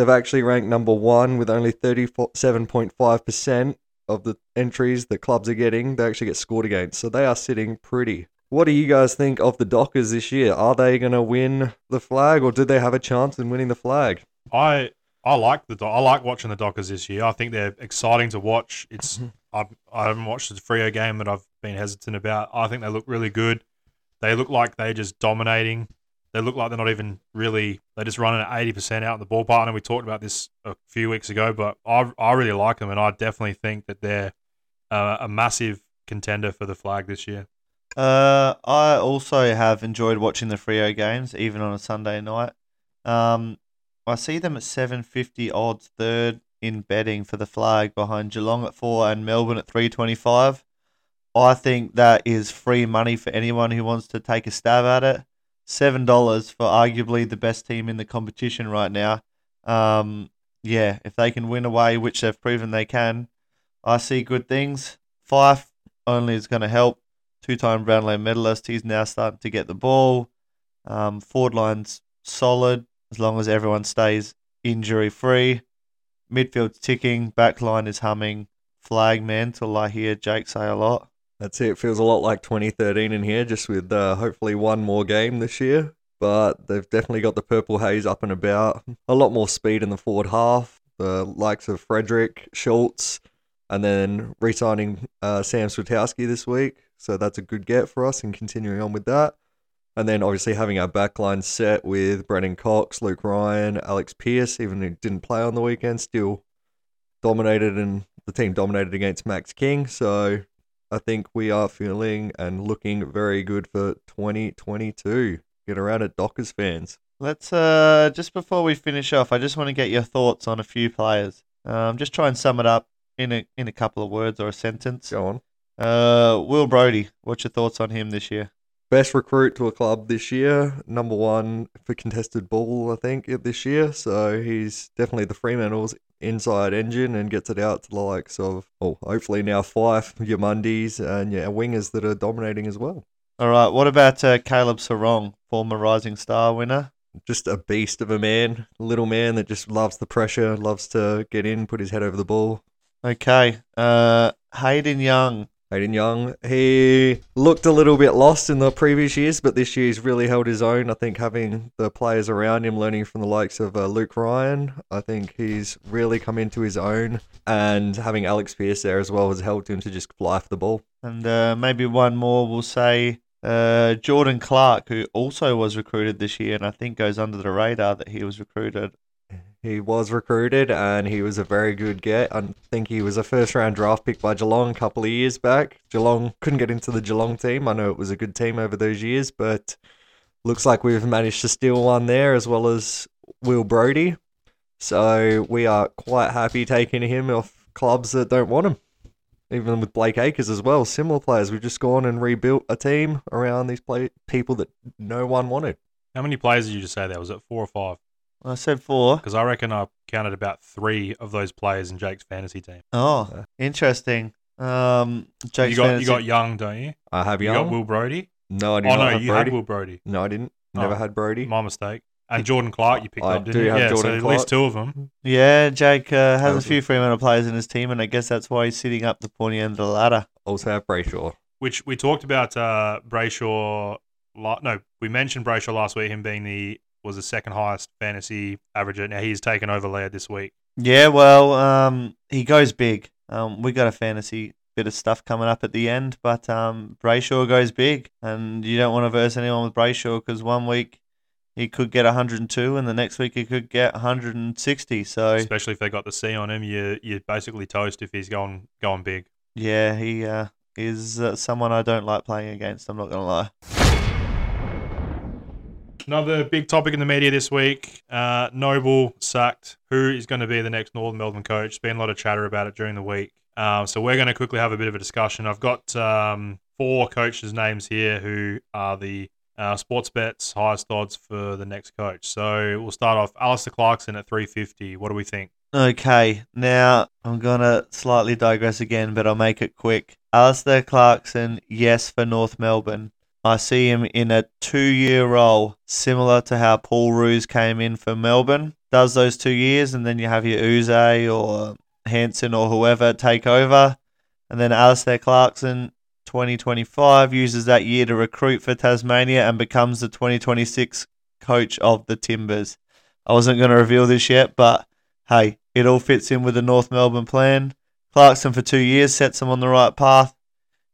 They've actually ranked number one with only 37.5% of the entries that clubs are getting, they actually get scored against. So they are sitting pretty. What do you guys think of the Dockers this year? Are they going to win the flag or do they have a chance in winning the flag? I I like the I like watching the Dockers this year. I think they're exciting to watch. It's mm-hmm. I I haven't watched the Freo game that I've been hesitant about. I think they look really good. They look like they're just dominating. They look like they're not even really. They're just running at eighty percent out in the ballpark. And we talked about this a few weeks ago, but I I really like them, and I definitely think that they're uh, a massive contender for the flag this year. Uh, I also have enjoyed watching the Freo games, even on a Sunday night. Um, I see them at seven fifty odds, third in betting for the flag, behind Geelong at four and Melbourne at three twenty five. I think that is free money for anyone who wants to take a stab at it. Seven dollars for arguably the best team in the competition right now. Um, yeah, if they can win away, which they've proven they can, I see good things. Fyfe only is going to help two-time Brownlow medalist. He's now starting to get the ball. Um, forward line's solid as long as everyone stays injury-free. Midfield's ticking. Back line is humming. Flag mental. I hear Jake say a lot. That's it. Feels a lot like 2013 in here, just with uh, hopefully one more game this year. But they've definitely got the purple haze up and about. A lot more speed in the forward half. The likes of Frederick, Schultz, and then re-signing uh, Sam Switkowski this week. So that's a good get for us and continuing on with that. And then obviously having our backline set with Brennan Cox, Luke Ryan, Alex Pearce, even who didn't play on the weekend, still dominated and the team dominated against Max King. So I think we are feeling and looking very good for 2022. Get around it, Dockers fans. Let's uh just before we finish off, I just want to get your thoughts on a few players. Um, just try and sum it up in a in a couple of words or a sentence. Go on. Uh, Will Brodie, what's your thoughts on him this year? Best recruit to a club this year. Number one for contested ball, I think, this year. So he's definitely the Fremantle's inside engine and gets it out to the likes of, oh, hopefully now Fyfe, your Mundies, and your wingers that are dominating as well. All right, what about uh, Caleb Serong, former Rising Star winner? Just a beast of a man, little man that just loves the pressure, loves to get in, put his head over the ball. Okay, uh, Hayden Young. Hayden Young, he looked a little bit lost in the previous years, but this year he's really held his own. I think having the players around him, learning from the likes of uh, Luke Ryan, I think he's really come into his own. And having Alex Pearce there as well has helped him to just fly for the ball. And uh, maybe one more, we'll say uh, Jordan Clark, who also was recruited this year, and I think goes under the radar that he was recruited. He was recruited and he was a very good get. I think he was a first round draft pick by Geelong a couple of years back. Geelong couldn't get into the Geelong team. I know it was a good team over those years, but looks like we've managed to steal one there as well as Will Brodie. So we are quite happy taking him off clubs that don't want him. Even with Blake Acres as well, similar players. We've just gone and rebuilt a team around these play- people that no one wanted. How many players did you just say there? Was it four or five? I said four. Because I reckon I counted about three of those players in Jake's fantasy team. Oh, Yeah. interesting. Um, Jake's you got fantasy- you got Young, don't you? I have You Young. got Will Brodie. no, I do Oh not no, have you Brody. had Will Brodie. No, I didn't. Never Oh. had Brodie. My mistake. And Jordan Clark, you picked I up, didn't do you? have yeah, so Jordan at Clark. least two of them. Yeah, Jake uh, has a was- few Fremantle players in his team, and I guess that's why he's sitting up the pointy end of the ladder. Also have Brayshaw. Which we talked about uh, Brayshaw. la- No, we mentioned Brayshaw last week. Him being the was the second highest fantasy averager. Now he's taken over Laird this week. Yeah, well, um, he goes big. Um, we got a fantasy bit of stuff coming up at the end, but um, Brayshaw goes big, and you don't want to verse anyone with Brayshaw because one week he could get 102, and the next week he could get 160. So Especially if they got the C on him, you you basically toast if he's going going big. yeah, he uh, is uh, someone I don't like playing against. I'm not gonna lie. Another big topic in the media this week: uh, Noble sacked. Who is going to be the next Northern Melbourne coach? There's been a lot of chatter about it during the week. Um, so we're going to quickly have a bit of a discussion. I've got um, four coaches' names here who are the uh, sports bets highest odds for the next coach. So we'll start off. Alistair Clarkson at 350. What do we think? Okay, now I'm gonna slightly digress again, but I'll make it quick. Alistair Clarkson, yes, for North Melbourne. I see him in a two-year role, similar to how Paul Roos came in for Melbourne. Does those two years, and then you have your Uze or Hanson or whoever take over, and then Alistair Clarkson, 2025, uses that year to recruit for Tasmania and becomes the 2026 coach of the Timbers. I wasn't going to reveal this yet, but hey, it all fits in with the North Melbourne plan. Clarkson for two years sets him on the right path.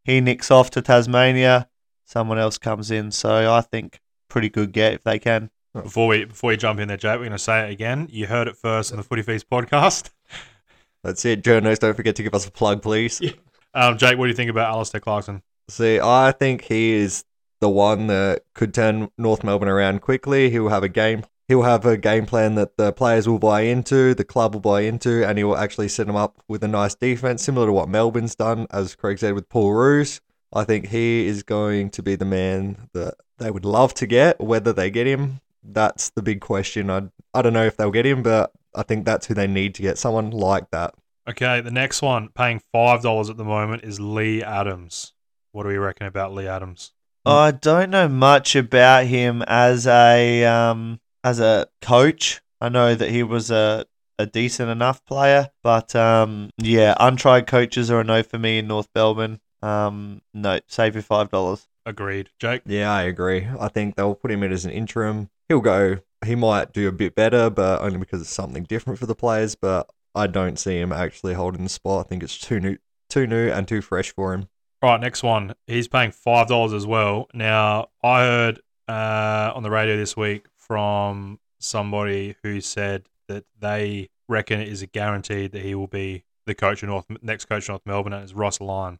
He nicks off to Tasmania. Someone else comes in. So I think pretty good get if they can. Before we before we jump in there, Jake, we're going to say it again. You heard it first on the Footy Feast podcast. That's it. Journos, don't forget to give us a plug, please. Yeah. Um, Jake, what do you think about Alistair Clarkson? See, I think he is the one that could turn North Melbourne around quickly. He'll have a game. He'll have a game plan that the players will buy into, the club will buy into, and he will actually set them up with a nice defense, similar to what Melbourne's done, as Craig said with Paul Roos. I think he is going to be the man that they would love to get. Whether they get him, that's the big question. I I don't know if they'll get him, but I think that's who they need to get. Someone like that. Okay, the next one, paying five dollars at the moment, is Leigh Adams. What do we reckon about Leigh Adams? I don't know much about him as a um, as a coach. I know that he was a, a decent enough player, but um, yeah, untried coaches are a no for me in North Melbourne. Um, no, save your five dollars. Agreed, Jake. Yeah, I agree. I think they'll put him in as an interim. He'll go. He might do a bit better, but only because it's something different for the players. But I don't see him actually holding the spot. I think it's too new, too new and too fresh for him. All right, next one. He's paying five dollars as well. Now, I heard uh, on the radio this week from somebody who said that they reckon it is a guaranteed that he will be the coach of North next coach of North Melbourne, and it's Ross Lyon.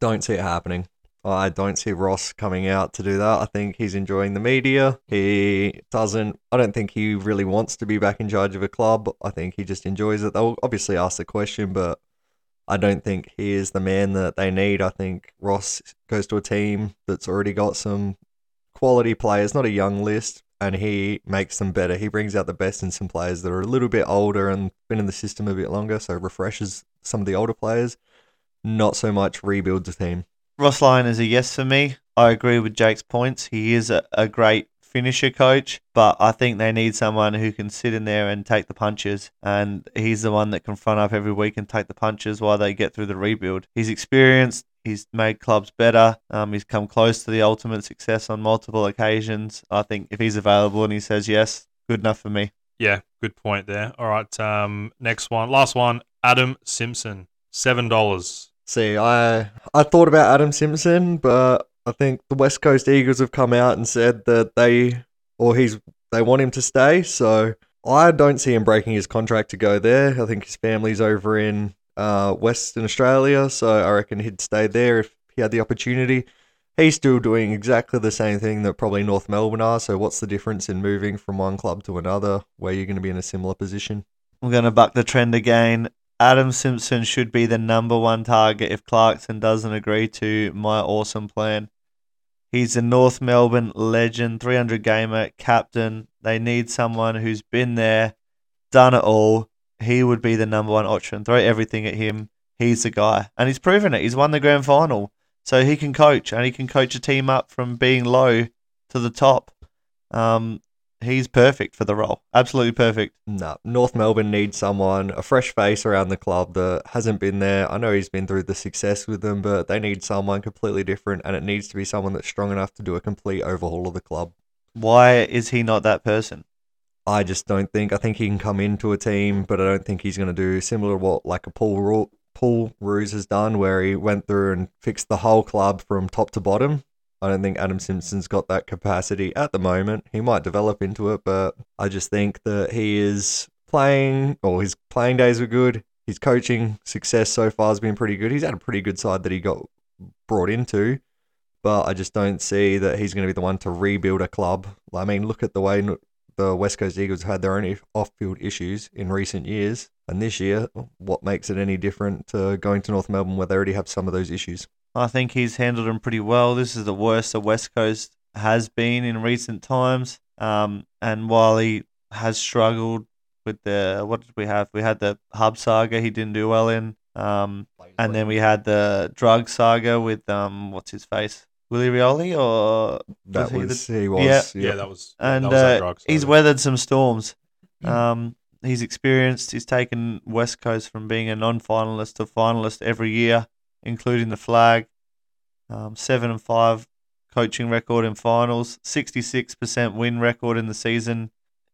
Don't see it happening. I don't see Ross coming out to do that. I think he's enjoying the media. He doesn't. I don't think he really wants to be back in charge of a club. I think he just enjoys it. They'll obviously ask the question, but I don't think he is the man that they need. I think Ross goes to a team that's already got some quality players, not a young list, and he makes them better. He brings out the best in some players that are a little bit older and been in the system a bit longer, so refreshes some of the older players. Not so much rebuilds a team. Ross Lyon is a yes for me. I agree with Jake's points. He is a, a great finisher coach, but I think they need someone who can sit in there and take the punches. And he's the one that can front up every week and take the punches while they get through the rebuild. He's experienced. He's made clubs better. Um, he's come close to the ultimate success on multiple occasions. I think if he's available and he says yes, good enough for me. Yeah, good point there. All right, um, next one, last one. Adam Simpson, seven dollars. See, I I thought about Adam Simpson, but I think the West Coast Eagles have come out and said that they or he's they want him to stay. So I don't see him breaking his contract to go there. I think his family's over in uh, Western Australia, so I reckon he'd stay there if he had the opportunity. He's still doing exactly the same thing that probably North Melbourne are. So what's the difference in moving from one club to another where you're going to be in a similar position? I'm going to buck the trend again. Adam Simpson should be the number one target if Clarkson doesn't agree to my awesome plan. He's a North Melbourne legend, 300 gamer, captain. They need someone who's been there, done it all. He would be the number one option. Throw everything at him. He's the guy. And he's proven it. He's won the grand final. So he can coach and he can coach a team up from being low to the top. Um, he's perfect for the role. Absolutely perfect. No, North Melbourne needs someone, a fresh face around the club that hasn't been there. I know he's been through the success with them, but they need someone completely different, and it needs to be someone that's strong enough to do a complete overhaul of the club. Why is he not that person? I just don't think. I think he can come into a team, but I don't think he's going to do similar to what like a Paul Ru- Paul Roos has done, where he went through and fixed the whole club from top to bottom. I don't think Adam Simpson's got that capacity at the moment. He might develop into it, but I just think that he is playing, or his playing days were good. His coaching success so far has been pretty good. He's had a pretty good side that he got brought into, but I just don't see that he's going to be the one to rebuild a club. I mean, look at the way the West Coast Eagles had their own off-field issues in recent years, and this year, what makes it any different to going to North Melbourne where they already have some of those issues? I think he's handled them pretty well. This is the worst the West Coast has been in recent times. Um, and while he has struggled with the what did we have? We had the hub saga he didn't do well in. Um, and then we had the drug saga with um, what's his face, Willie Rioli, or that he the- was he was Yeah. Yeah, that was and that was uh, drug he's weathered some storms. Um, he's experienced. He's taken West Coast from being a non-finalist to finalist every year, including the flag. Um, seven and five coaching record in finals. Sixty-six percent win record in the season.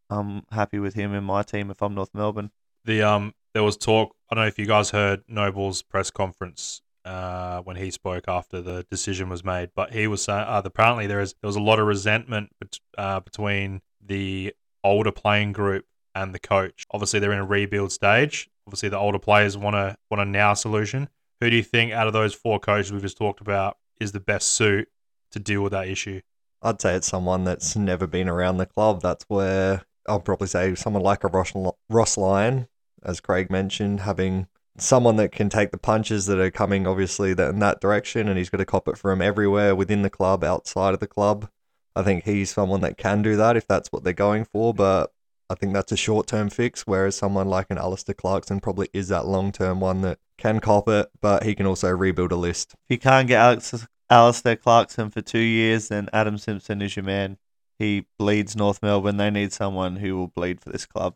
I'm happy with him in my team if I'm North Melbourne. the um there was talk. I don't know if you guys heard Noble's press conference uh, when he spoke after the decision was made, but he was saying uh, apparently there is there was a lot of resentment bet- uh, between the older playing group and the coach. Obviously, they're in a rebuild stage. Obviously, the older players want a want a now solution. Who do you think out of those four coaches we've just talked about is the best suit to deal with that issue? I'd say it's someone that's never been around the club. That's where I'll probably say someone like a Ross, Ross Lyon, as Craig mentioned, having someone that can take the punches that are coming, obviously, that in that direction, and he's got to cop it from everywhere within the club, outside of the club. I think he's someone that can do that if that's what they're going for, but I think that's a short term fix, whereas someone like an Alistair Clarkson probably is that long term one that can cop it, but he can also rebuild a list. If you can't get Alex, Alistair Clarkson for two years, then Adam Simpson is your man. He bleeds North Melbourne. They need someone who will bleed for this club.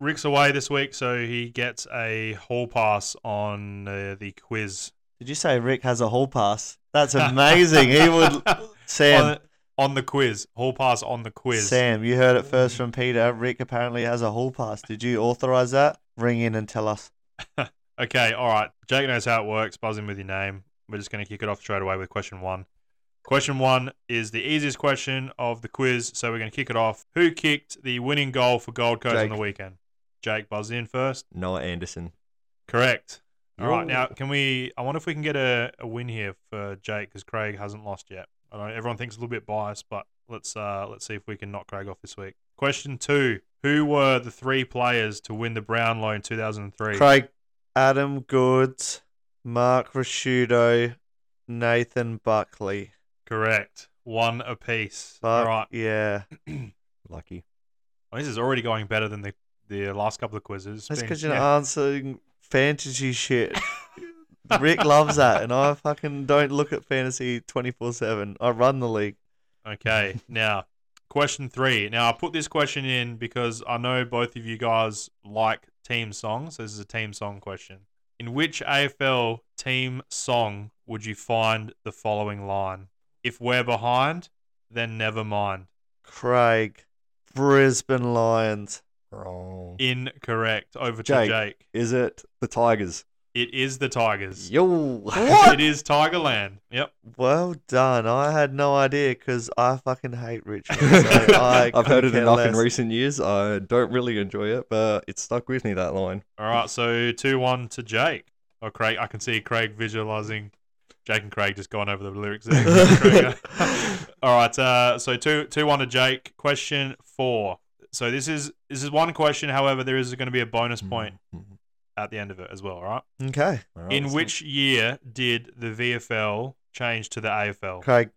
Rick's away this week, so he gets a hall pass on uh, the quiz. Did you say Rick has a hall pass? That's amazing. he would. Sam, on, on the quiz. Hall pass on the quiz. Sam, you heard it first from Peter. Rick apparently has a hall pass. Did you authorize that? Ring in and tell us. Okay, all right. Jake knows how it works. Buzz in with your name. We're just going to kick it off straight away with question one. Question one is the easiest question of the quiz, so we're going to kick it off. Who kicked the winning goal for Gold Coast on the weekend? Jake, buzz in first. Noah Anderson. Correct. All right, Yo. now can we? I wonder if we can get a, a win here for Jake because Craig hasn't lost yet. I know everyone thinks a little bit biased, but let's uh, let's see if we can knock Craig off this week. Question two: Who were the three players to win the Brownlow in 2003? Craig, Adam Goodes, Mark Ricciuto, Nathan Buckley. Correct. One apiece. Fuck, All right. Yeah. Lucky. Well, this is already going better than the the last couple of quizzes. That's because you're yeah. answering fantasy shit. Rick loves that, and I fucking don't look at fantasy 24 7. I run the league. Okay, now question three. Now I put this question in because I know both of you guys like team songs. This is a team song question. In which AFL team song would you find the following line? If we're behind, then never mind. Craig, Brisbane Lions. Wrong. Incorrect. Over to Jake. Jake. Is it the Tigers? It is the Tigers. Yo. It is Tigerland. Yep. Well done. I had no idea because I fucking hate Richmond. So I I've heard it care enough in recent years. I don't really enjoy it, but it stuck with me that line. All right, so two one to Jake. Or Craig, I can see Craig visualizing Jake and Craig just going over the lyrics there. Craig, All right, uh, so two two one to Jake. Question four. So this is this is one question. However, there is going to be a bonus point Mhm. At the end of it as well. All right. Okay. All right, In let's- which year did the VFL change to the AFL? Craig,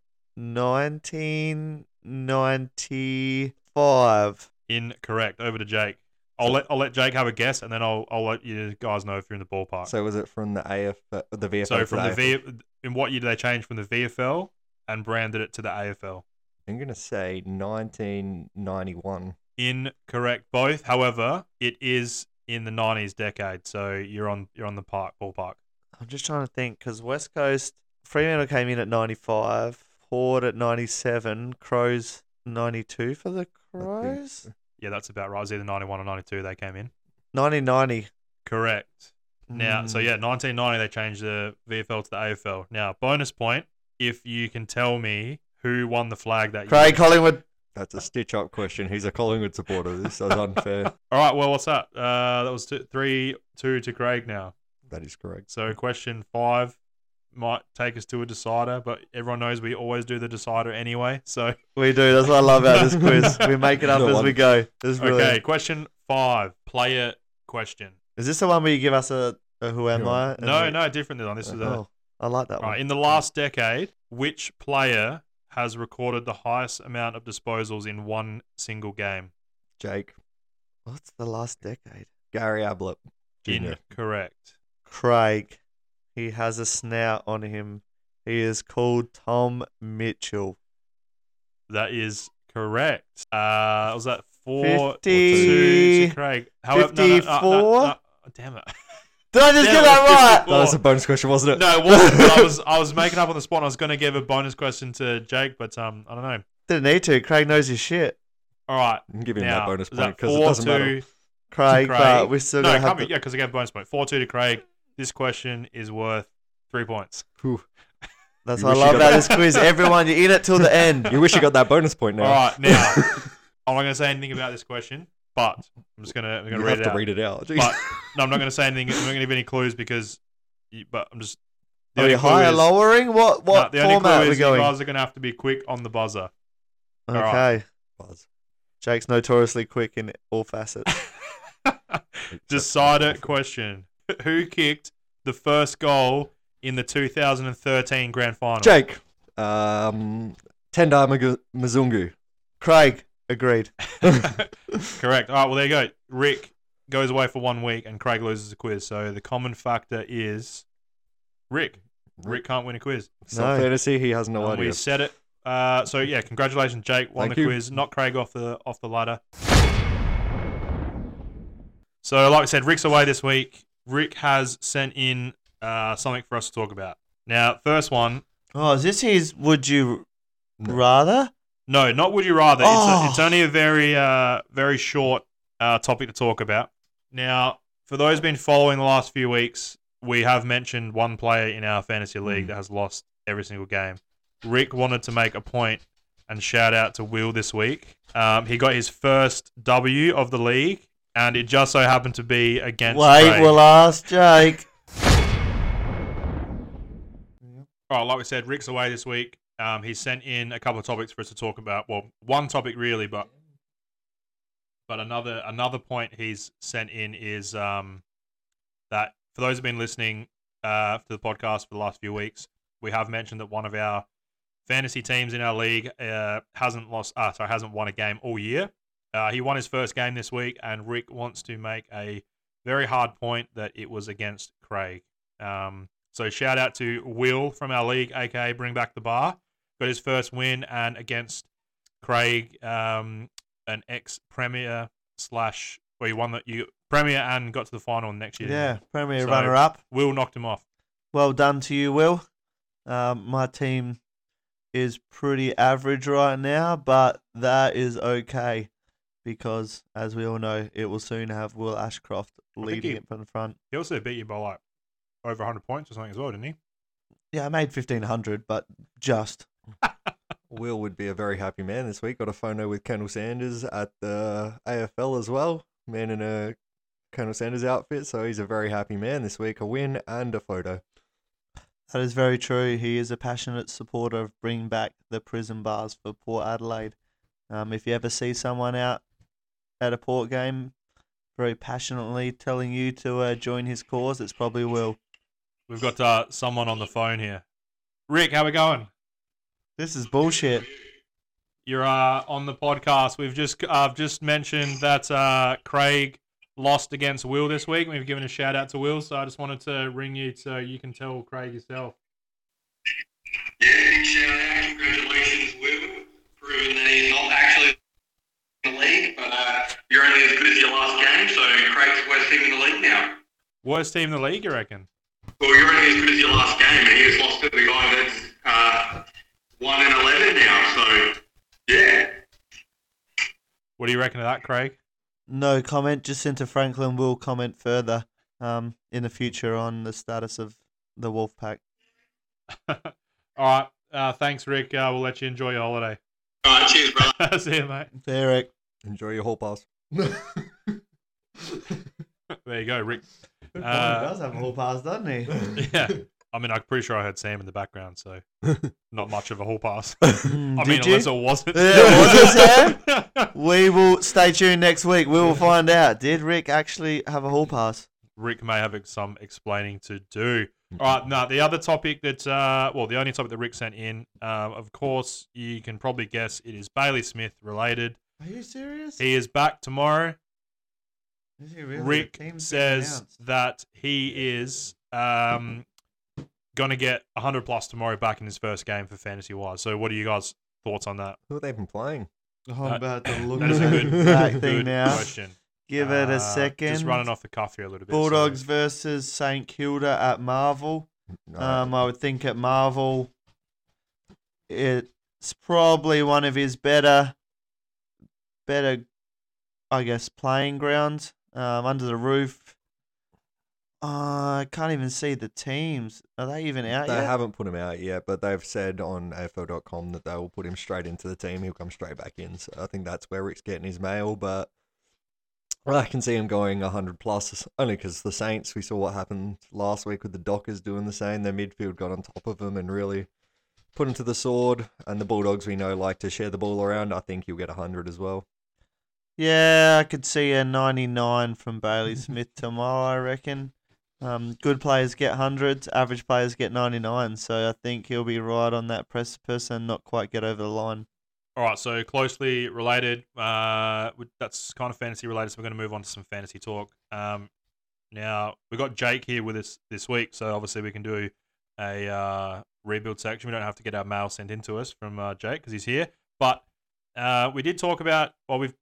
1995. Incorrect. Over to Jake. I'll let I'll let Jake have a guess, and then I'll I'll let you guys know if you're in the ballpark. So, So was it from the AF, the VFL? to from the AFL? V, in what year did they change from the VFL and branded it to the AFL? I'm gonna say 1991. Incorrect. Both. However, it is in the '90s decade, so you're on you're on the park ballpark. I'm just trying to think because West Coast Fremantle came in at 95, Horde at 97, Crows 92 for the Crows. Yeah, that's about right. It was either 91 or 92 they came in. 1990. Correct. Now, so Mm. yeah, 1990 they changed the VFL to the AFL. Now, bonus point if you can tell me who won the flag that Craig year. Collingwood. That's a stitch up question. He's a Collingwood supporter. This is unfair. All right, well, what's that? Uh, that was two, three, two to Craig now. that is correct. So question five might take us to a decider, but everyone knows we always do the decider anyway. So We do. That's what I love about this quiz. We make it up No as one- we go. This is okay, brilliant. question five, player question. Is this the one where you give us a, a who am Yeah. I? No, we- no, different than this is a Oh, I like that one. right, in the last decade, which player has recorded the highest amount of disposals in one single game? Jake, What's the last decade? Gary Ablett, Jr. Incorrect. Craig. He has a snout on him. He is called Tom Mitchell. That is correct. Uh, was that four Fifty- two to Craig? However, no, no, no, no, Fifty-four? no, damn it. Did I just Yeah, get that right? That was a bonus question, wasn't it? No, it wasn't. I was I was making up on the spot. and I was going to give a bonus question to Jake, but um, I don't know. Didn't need to. Craig knows his shit. All right, I'm giving him now that bonus point because it doesn't matter. Craig, Craig. but we're still No, gonna it have be, to. yeah, because I gave a bonus point. Four two to Craig. This question is worth three points. Whew. That's You what I love about that. this quiz. Everyone, you're in it till the end. You wish you got that bonus point now. All right, now I'm not going to say anything about this question, but I'm just going to I'm going you read have it to out. read it out. Jeez. But no, I'm not going to say anything. I'm not going to give any clues because, you, but I'm just. the Are we clue higher, is- lowering? What no, what the only format clue are we is you going? guys are going to have to be quick on the buzzer. Okay. right. Buzz. Jake's notoriously quick in all facets. Decider question: Who kicked the first goal in the 2013 Grand Final? Jake, um, Tendai Mzungu. Craig, agreed. Correct. All right. Well, there you go. Rick goes away for one week, and Craig loses the quiz. So the common factor is Rick. Rick can't win a quiz. Some No. fantasy, he has no And idea. we said it. Uh, so yeah, congratulations, Jake. Won Thank the you. quiz. Knock Craig off the off the ladder. So, like I said, Rick's away this week. Rick has sent in uh, something for us to talk about. Now, first one. Oh, is this his would you No. rather? No, not would you rather. It's, Oh. a, it's only a very uh, very short uh, topic to talk about. Now, for those been following the last few weeks, we have mentioned one player in our fantasy league Mm. that has lost every single game. Rick wanted to make a point and shout out to Will this week. Um, he got his first W of the league, and it just so happened to be against. Wait, Craig. we'll ask Jake. All right, like we said, Rick's away this week. Um, he sent in a couple of topics for us to talk about. Well, one topic really, but but another another point he's sent in is um, that for those who've been listening uh, to the podcast for the last few weeks, we have mentioned that one of our fantasy teams in our league uh, hasn't lost. Uh, sorry, hasn't won a game all year. Uh, he won his first game this week, and Rick wants to make a very hard point that it was against Craig. Um, so shout out to Will from our league, aka Bring Back the Bar. Got his first win and against Craig, um, an ex Premier slash where you won that you Premier and got to the final next year. Yeah, Premier So- runner up. Will knocked him off. Well done to you, Will. Um, my team is pretty average right now, but that is okay because, as we all know, it will soon have Will Ashcroft leading he- it from the front. He also beat you by like over 100 points or something as well, didn't he? Yeah, I made fifteen hundred, but just Will would be a very happy man this week. Got a photo with Colonel Sanders at the AFL as well. Man in a Colonel Sanders outfit, so he's a very happy man this week. A win and a photo. that is very true. He is a passionate supporter of bringing back the prison bars for Port Adelaide. Um, if you ever see someone out at a port game, very passionately telling you to uh, join his cause. It's probably Will. We've got uh, someone on the phone here. Rick, how are we going? This is bullshit. You're uh, on the podcast. We've just I've just mentioned that uh, Craig lost against Will this week. We've given a shout out to Will, so I just wanted to ring you so you can tell Craig yourself. Yeah, shout out. Congratulations, Will. Proving that he's not actually in the league, but uh, you're only as good as your last game, so Craig's worst team in the league now. Worst team in the league, you reckon? Well, you're only as good as your last game, and he just lost to the guy that's uh, 1 and 11 now, so yeah. What do you reckon of that, Craig? No comment. Jesinta Franklin We'll comment further um, in the future on the status of the wolf pack. All right. Uh, thanks, Rick. Uh, we'll let you enjoy your holiday. All right, cheers, brother. See you, mate. Derek. Enjoy your whole pass. There you go, Rick. Uh, he does have a whole pass, doesn't he? Yeah. I mean, I'm pretty sure I heard Sam in the background, so not much of a hall pass. Mm, I did mean, you? unless it wasn't. Yeah, was it Sam? We will stay tuned next week. We will find out. Did Rick actually have a hall pass? Rick may have some explaining to do. All right, now the other topic that, uh, well, the only topic that Rick sent in, um, of course, you can probably guess it is Bailey Smith related. Are you serious? He is back tomorrow. Is he really? Rick The team's been says that he is um, going to get 100 plus tomorrow back in his first game for fantasy wise. So, what are you guys' thoughts on that? Who have they been playing? Oh, That- I'm about to look That is a at good, that good thing now. question. Give it Uh, a second. Just running off the cuff here a little bit. so- Bulldogs versus St Kilda at Marvel. No. Um, I would think at Marvel, it's probably one of his better, better, I guess, playing grounds. Um, under the roof. Uh, I can't even see the teams. Are they even out they yet? haven't put him out yet, but they've said on AFL.com that they will put him straight into the team. He'll come straight back in. So I think that's where Rick's getting his mail. But I can see him going 100 plus, only because the Saints, we saw what happened last week with the Dockers doing the same. Their midfield got on top of them and really put him to the sword. And the Bulldogs, we know, like to share the ball around. I think he'll get 100 as well. Yeah, I could see a 99 from Bailey Smith tomorrow, I reckon. Um, good players get hundreds, average players get 99. So I think he'll be right on that precipice and not quite get over the line. All right, so closely related. Uh, that's kind of fantasy related. So we're going to move on to some fantasy talk. Um, now we got Jake here with us this week, so obviously we can do a uh, rebuild section. We don't have to get our mail sent in to us from uh, Jake because he's here. But uh, we did talk about. Well, we've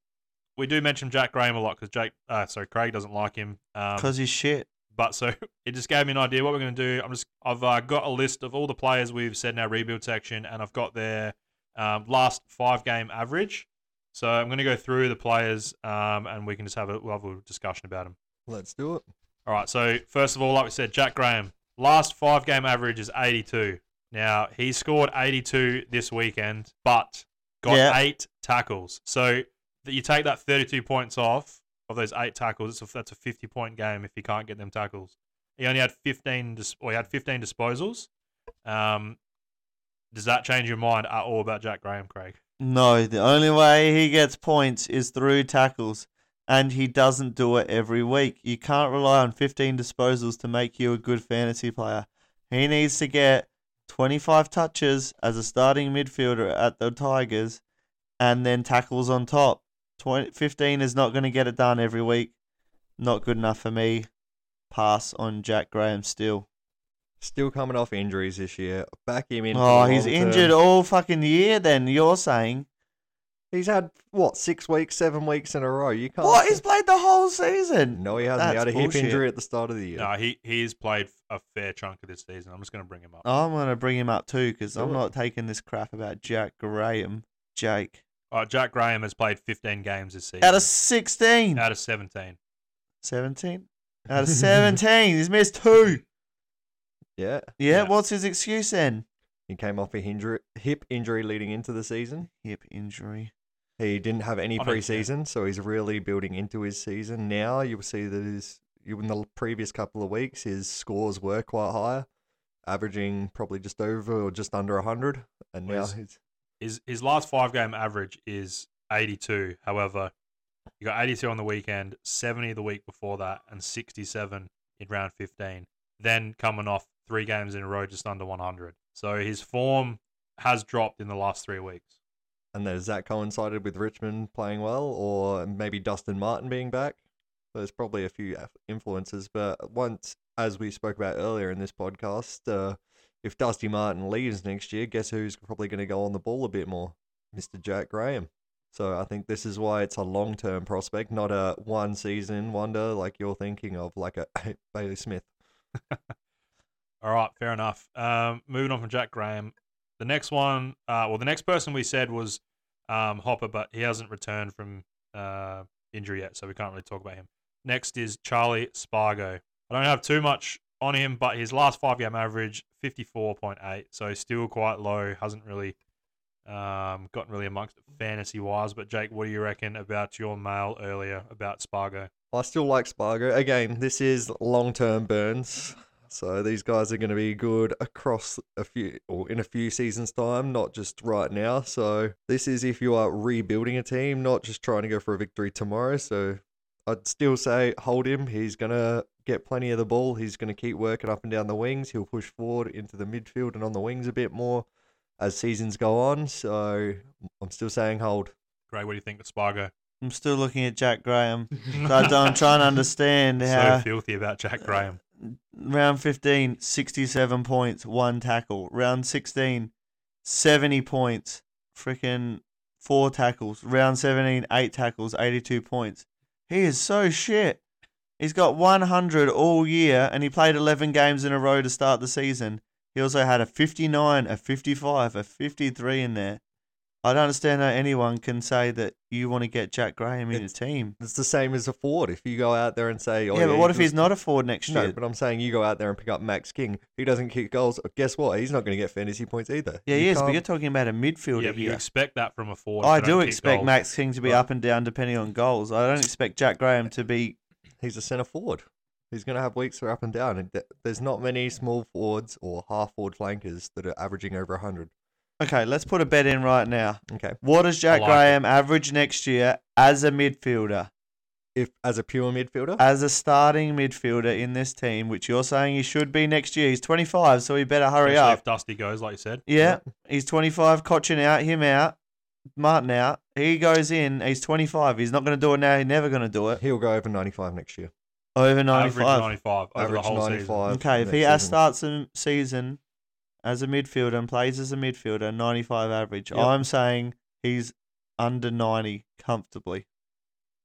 we do mention Jack Graham a lot because Jake, uh, sorry, Craig doesn't like him. Um, Because he's shit. But so it just gave me an idea what we're going to do. I'm just I've uh, got a list of all the players we've said in our rebuild section, and I've got their um, last five game average. So I'm going to go through the players, um, and we can just have a we'll have a discussion about them. Let's do it. All right. So first of all, like we said, Jack Graham last five game average is 82. Now he scored 82 this weekend, but got Yeah. eight tackles. So that you take that 32 points off of those eight tackles, it's a, that's a 50 point game if he can't get them tackles. He only had 15. Dis- or he had 15 disposals. Um, does that change your mind at all about Jack Graham, Craig? No, the only way he gets points is through tackles. And he doesn't do it every week. You can't rely on 15 disposals to make you a good fantasy player. He needs to get 25 touches as a starting midfielder at the Tigers and then tackles on top. 20, 15 is not going to get it done every week. Not good enough for me. Pass on Jack Graham still. Still coming off injuries this year. Back him in. Oh, he's long term. injured all fucking year then, you're saying. He's had what six weeks, seven weeks in a row. You can't. What? say- He's played the whole season. No, he hasn't. he had a hip bullshit. injury at the start of the year. No, he he's played a fair chunk of this season. I'm just going to bring him up. I'm gonna bring him up too because I'm it. not taking this crap about Jack Graham. Jake Uh, Jack Graham has played 15 games this season. out of 16, out of 17. 17, out of 17, he's missed two. Yeah, Yeah, Yeah. what's his excuse then? he came off a injury, hip injury leading into the season. Hip injury. He didn't have any I don't care. preseason, so he's really building into his season now. You'll see that his you in the previous couple of weeks, his scores were quite high, averaging probably just over or just under hundred, and now he's- he's His his last five game average is 82. However, You got 82 on the weekend, 70 the week before that, and 67 in round 15. Then coming off three games in a row, just under 100. So his form has dropped in the last three weeks. And has that coincided with Richmond playing well, or maybe Dustin Martin being back? There's probably a few influences, but once, as we spoke about earlier in this podcast, uh, if Dusty Martin leaves next year, guess who's probably going to go on the ball a bit more? Mr. Jack Graham. So I think this is why it's a long term prospect, not a one season wonder like you're thinking of, like a Bailey Smith. All right, fair enough. Um, moving on from Jack Graham. The next one, uh, well, the next person we said was um, Hopper, but he hasn't returned from uh, injury yet, so we can't really talk about him. Next is Charlie Spargo. I don't have too much on him, but his last five game average, 54.8, so still quite low. Hasn't really um, gotten really amongst fantasy wise. But Jake, what do you reckon about your mail earlier about Spargo? I still like Spargo. Again, this is long term burns. So these guys are going to be good across a few or in a few seasons time, not just right now. So this is if you are rebuilding a team, not just trying to go for a victory tomorrow. So I'd still say hold him. He's going to get plenty of the ball. He's going to keep working up and down the wings. He'll push forward into the midfield and on the wings a bit more as seasons go on. So I'm still saying hold. Craig, what do you think of Spargo? I'm still looking at Jack Graham. So I don't- I'm trying to understand so how filthy about Jack Graham. round 15, 67 points, one tackle. Round 16, 70 points, freaking four tackles. Round 17, eight tackles, 82 points. He is so shit. He's got 100 all year and he played 11 games in a row to start the season. He also had a 59, a 55, a 53 in there. I don't understand how anyone can say that you want to get Jack Graham in your team. It's the same as a forward. If you go out there and say, oh, yeah, but what if he he's not a forward next No, year? but I'm saying you go out there and pick up Max King. who doesn't kick goals. Oh, guess what? He's not going to get fantasy points either. Yeah, You he is, but can't- you're talking about a midfielder Yeah, but you here. expect that from a forward. I do expect goals. Max King to be Right. up and down depending on goals. I don't expect Jack Graham to be. he's a centre forward. He's going to have weeks that are up and down. There's not many small forwards or half forward flankers that are averaging over 100. Okay, let's put a bet in right now. Okay. What does Jack like Graham average next year as a midfielder, If as a pure midfielder, as a starting midfielder in this team, which you're saying he should be next year? He's 25, so he better hurry Especially up. If Dusty goes, like you said. Yeah, he's 25. Cotchin out, him out, Martin out. He goes in. He's 25. He's not going to do it now. He's never going to do it. he'll go over 95 next year. Over Average 95. 95 over Average the whole 95. season. Okay, if he has season. starts a season as a midfielder and plays as a midfielder, 95 average, Yep. I'm saying he's under 90 comfortably.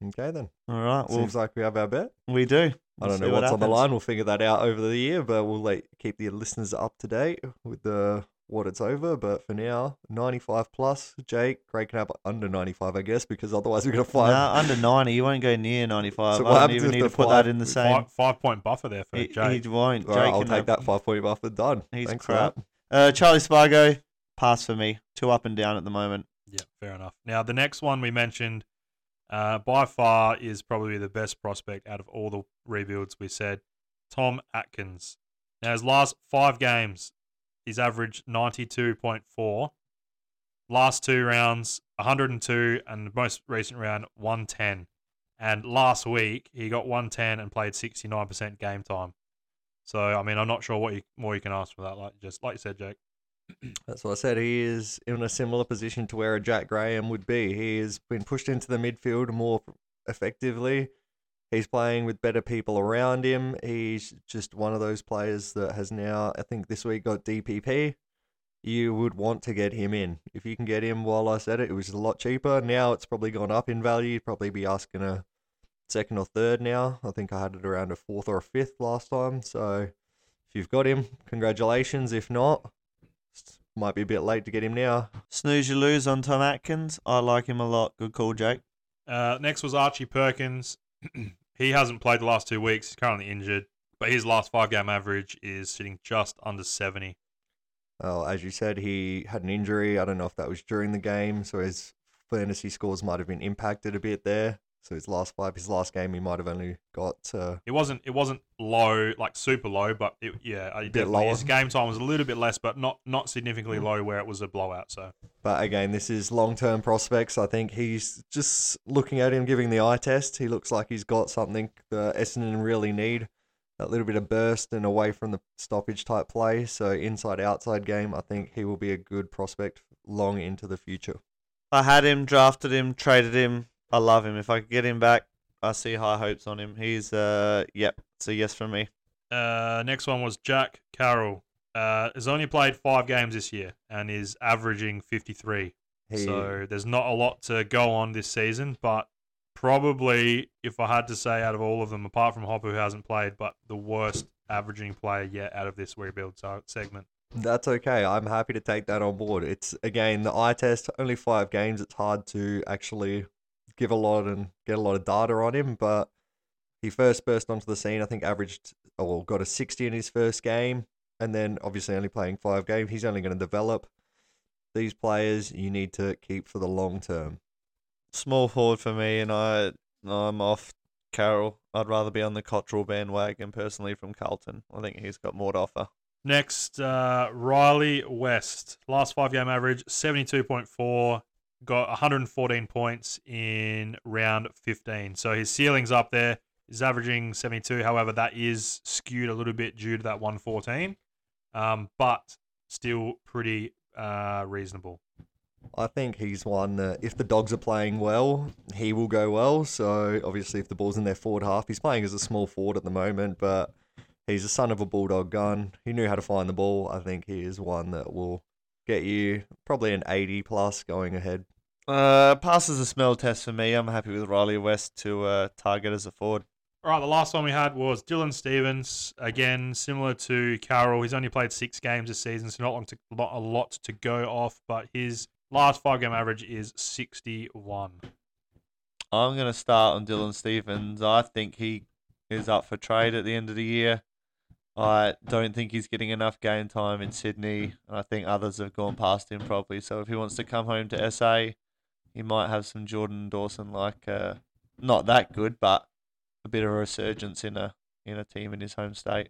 Okay, then. All right, well, Seems like we have our bet. we do. I We'll don't see know what what's on the line. We'll figure that out over the year, but we'll like, keep the listeners up to date with the what it's over. But for now, 95 plus. Jake, Craig can have under 95, I guess, because otherwise we're going to No, find. under 90. You won't go near 95. So I what don't happens even if need to put five- that in the same. Five, five point buffer there for He, Jake. he won't. All right, Jake I'll can take have- that five point buffer. Done. He's Thanks for crap. that. Uh, Charlie Spargo, pass for me. Two up and down at the moment. Yeah, fair enough. Now, the next one we mentioned uh, by far is probably the best prospect out of all the rebuilds we said Tom Atkins. Now, his last five games, he's averaged 92.4. Last two rounds, 102, and the most recent round, 110. And last week, he got 110 and played 69% game time. So, I mean, I'm not sure what you, more you can ask for that. Like just like you said, Jake. That's what I said. He is in a similar position to where a Jack Graham would be. He has been pushed into the midfield more effectively. He's playing with better people around him. He's just one of those players that has now, I think this week, got DPP. You would want to get him in. If you can get him while I said it, it was a lot cheaper. Now it's probably gone up in value. You'd probably be asking a second or third now. I think I had it around a fourth or a fifth last time. So if you've got him, congratulations. If not, might be a bit late to get him now. Snooze you lose on Tom Atkins. I like him a lot. Good call, Jake. Uh, next was Archie Perkins. he hasn't played the last two weeks. He's currently injured, but his last five game average is sitting just under 70. Well, as you said, he had an injury. I don't know if that was during the game, so his fantasy scores might have been impacted a bit there. So his last five, his last game, he might have only got. Uh, It wasn't it wasn't low like super low, but it, yeah, it definitely lower. his game time was a little bit less, but not not significantly low where it was a blowout. So but again, this is long-term prospects. I think he's just looking at him, giving the eye test. He looks like he's got something that Essendon really need. That little bit of burst and away from the stoppage type play. So inside outside game, I think he will be a good prospect long into the future. I had him, drafted him, traded him. I love him. If I could get him back, I see high hopes on him. He's uh, yep, it's a yes from me. uh, next one was Jack Carroll. Uh, has only played five games this year and is averaging 53. He, So there's not a lot to go on this season, but probably if I had to say out of all of them, apart from Hopper who hasn't played, but the worst averaging player yet out of this rebuild segment. That's okay. I'm happy to take that on board. It's again the eye test, only five games. It's hard to actually give a lot and get a lot of data on him, but he first burst onto the scene. I think averaged or got a 60 in his first game, and then obviously only playing five games. He's only going to develop. These players you need to keep for the long term. Small forward for me, and I I'm off Carroll. I'd rather be on the Cottrell bandwagon personally from Carlton. I think he's got more to offer. Next, uh, Rhylee West. Last five game average, 72.4. Got 114 points in round 15. So his ceiling's up there. He's averaging 72. However, that is skewed a little bit due to that 114. Um, but still pretty uh, reasonable. I think he's one that if the dogs are playing well, he will go well. So obviously, if the ball's in their forward half, he's playing as a small forward at the moment, but he's a son of a bulldog gun. He knew how to find the ball. I think he is one that will get you probably an 80 plus going ahead. Uh, passes the smell test for me. I'm happy with Rhylee West to uh, target as a forward. All right, the last one we had was Dylan Stephens. Again, similar to Carroll, he's only played six games this season, so not long to not a lot to go off. But his last five game average is 61. I'm going to start on Dylan Stephens. I think he is up for trade at the end of the year. I don't think he's getting enough game time in Sydney. and I think others have gone past him probably. So if he wants to come home to SA, he might have some Jordan Dawson like uh, not that good, but a bit of a resurgence in a in a team in his home state.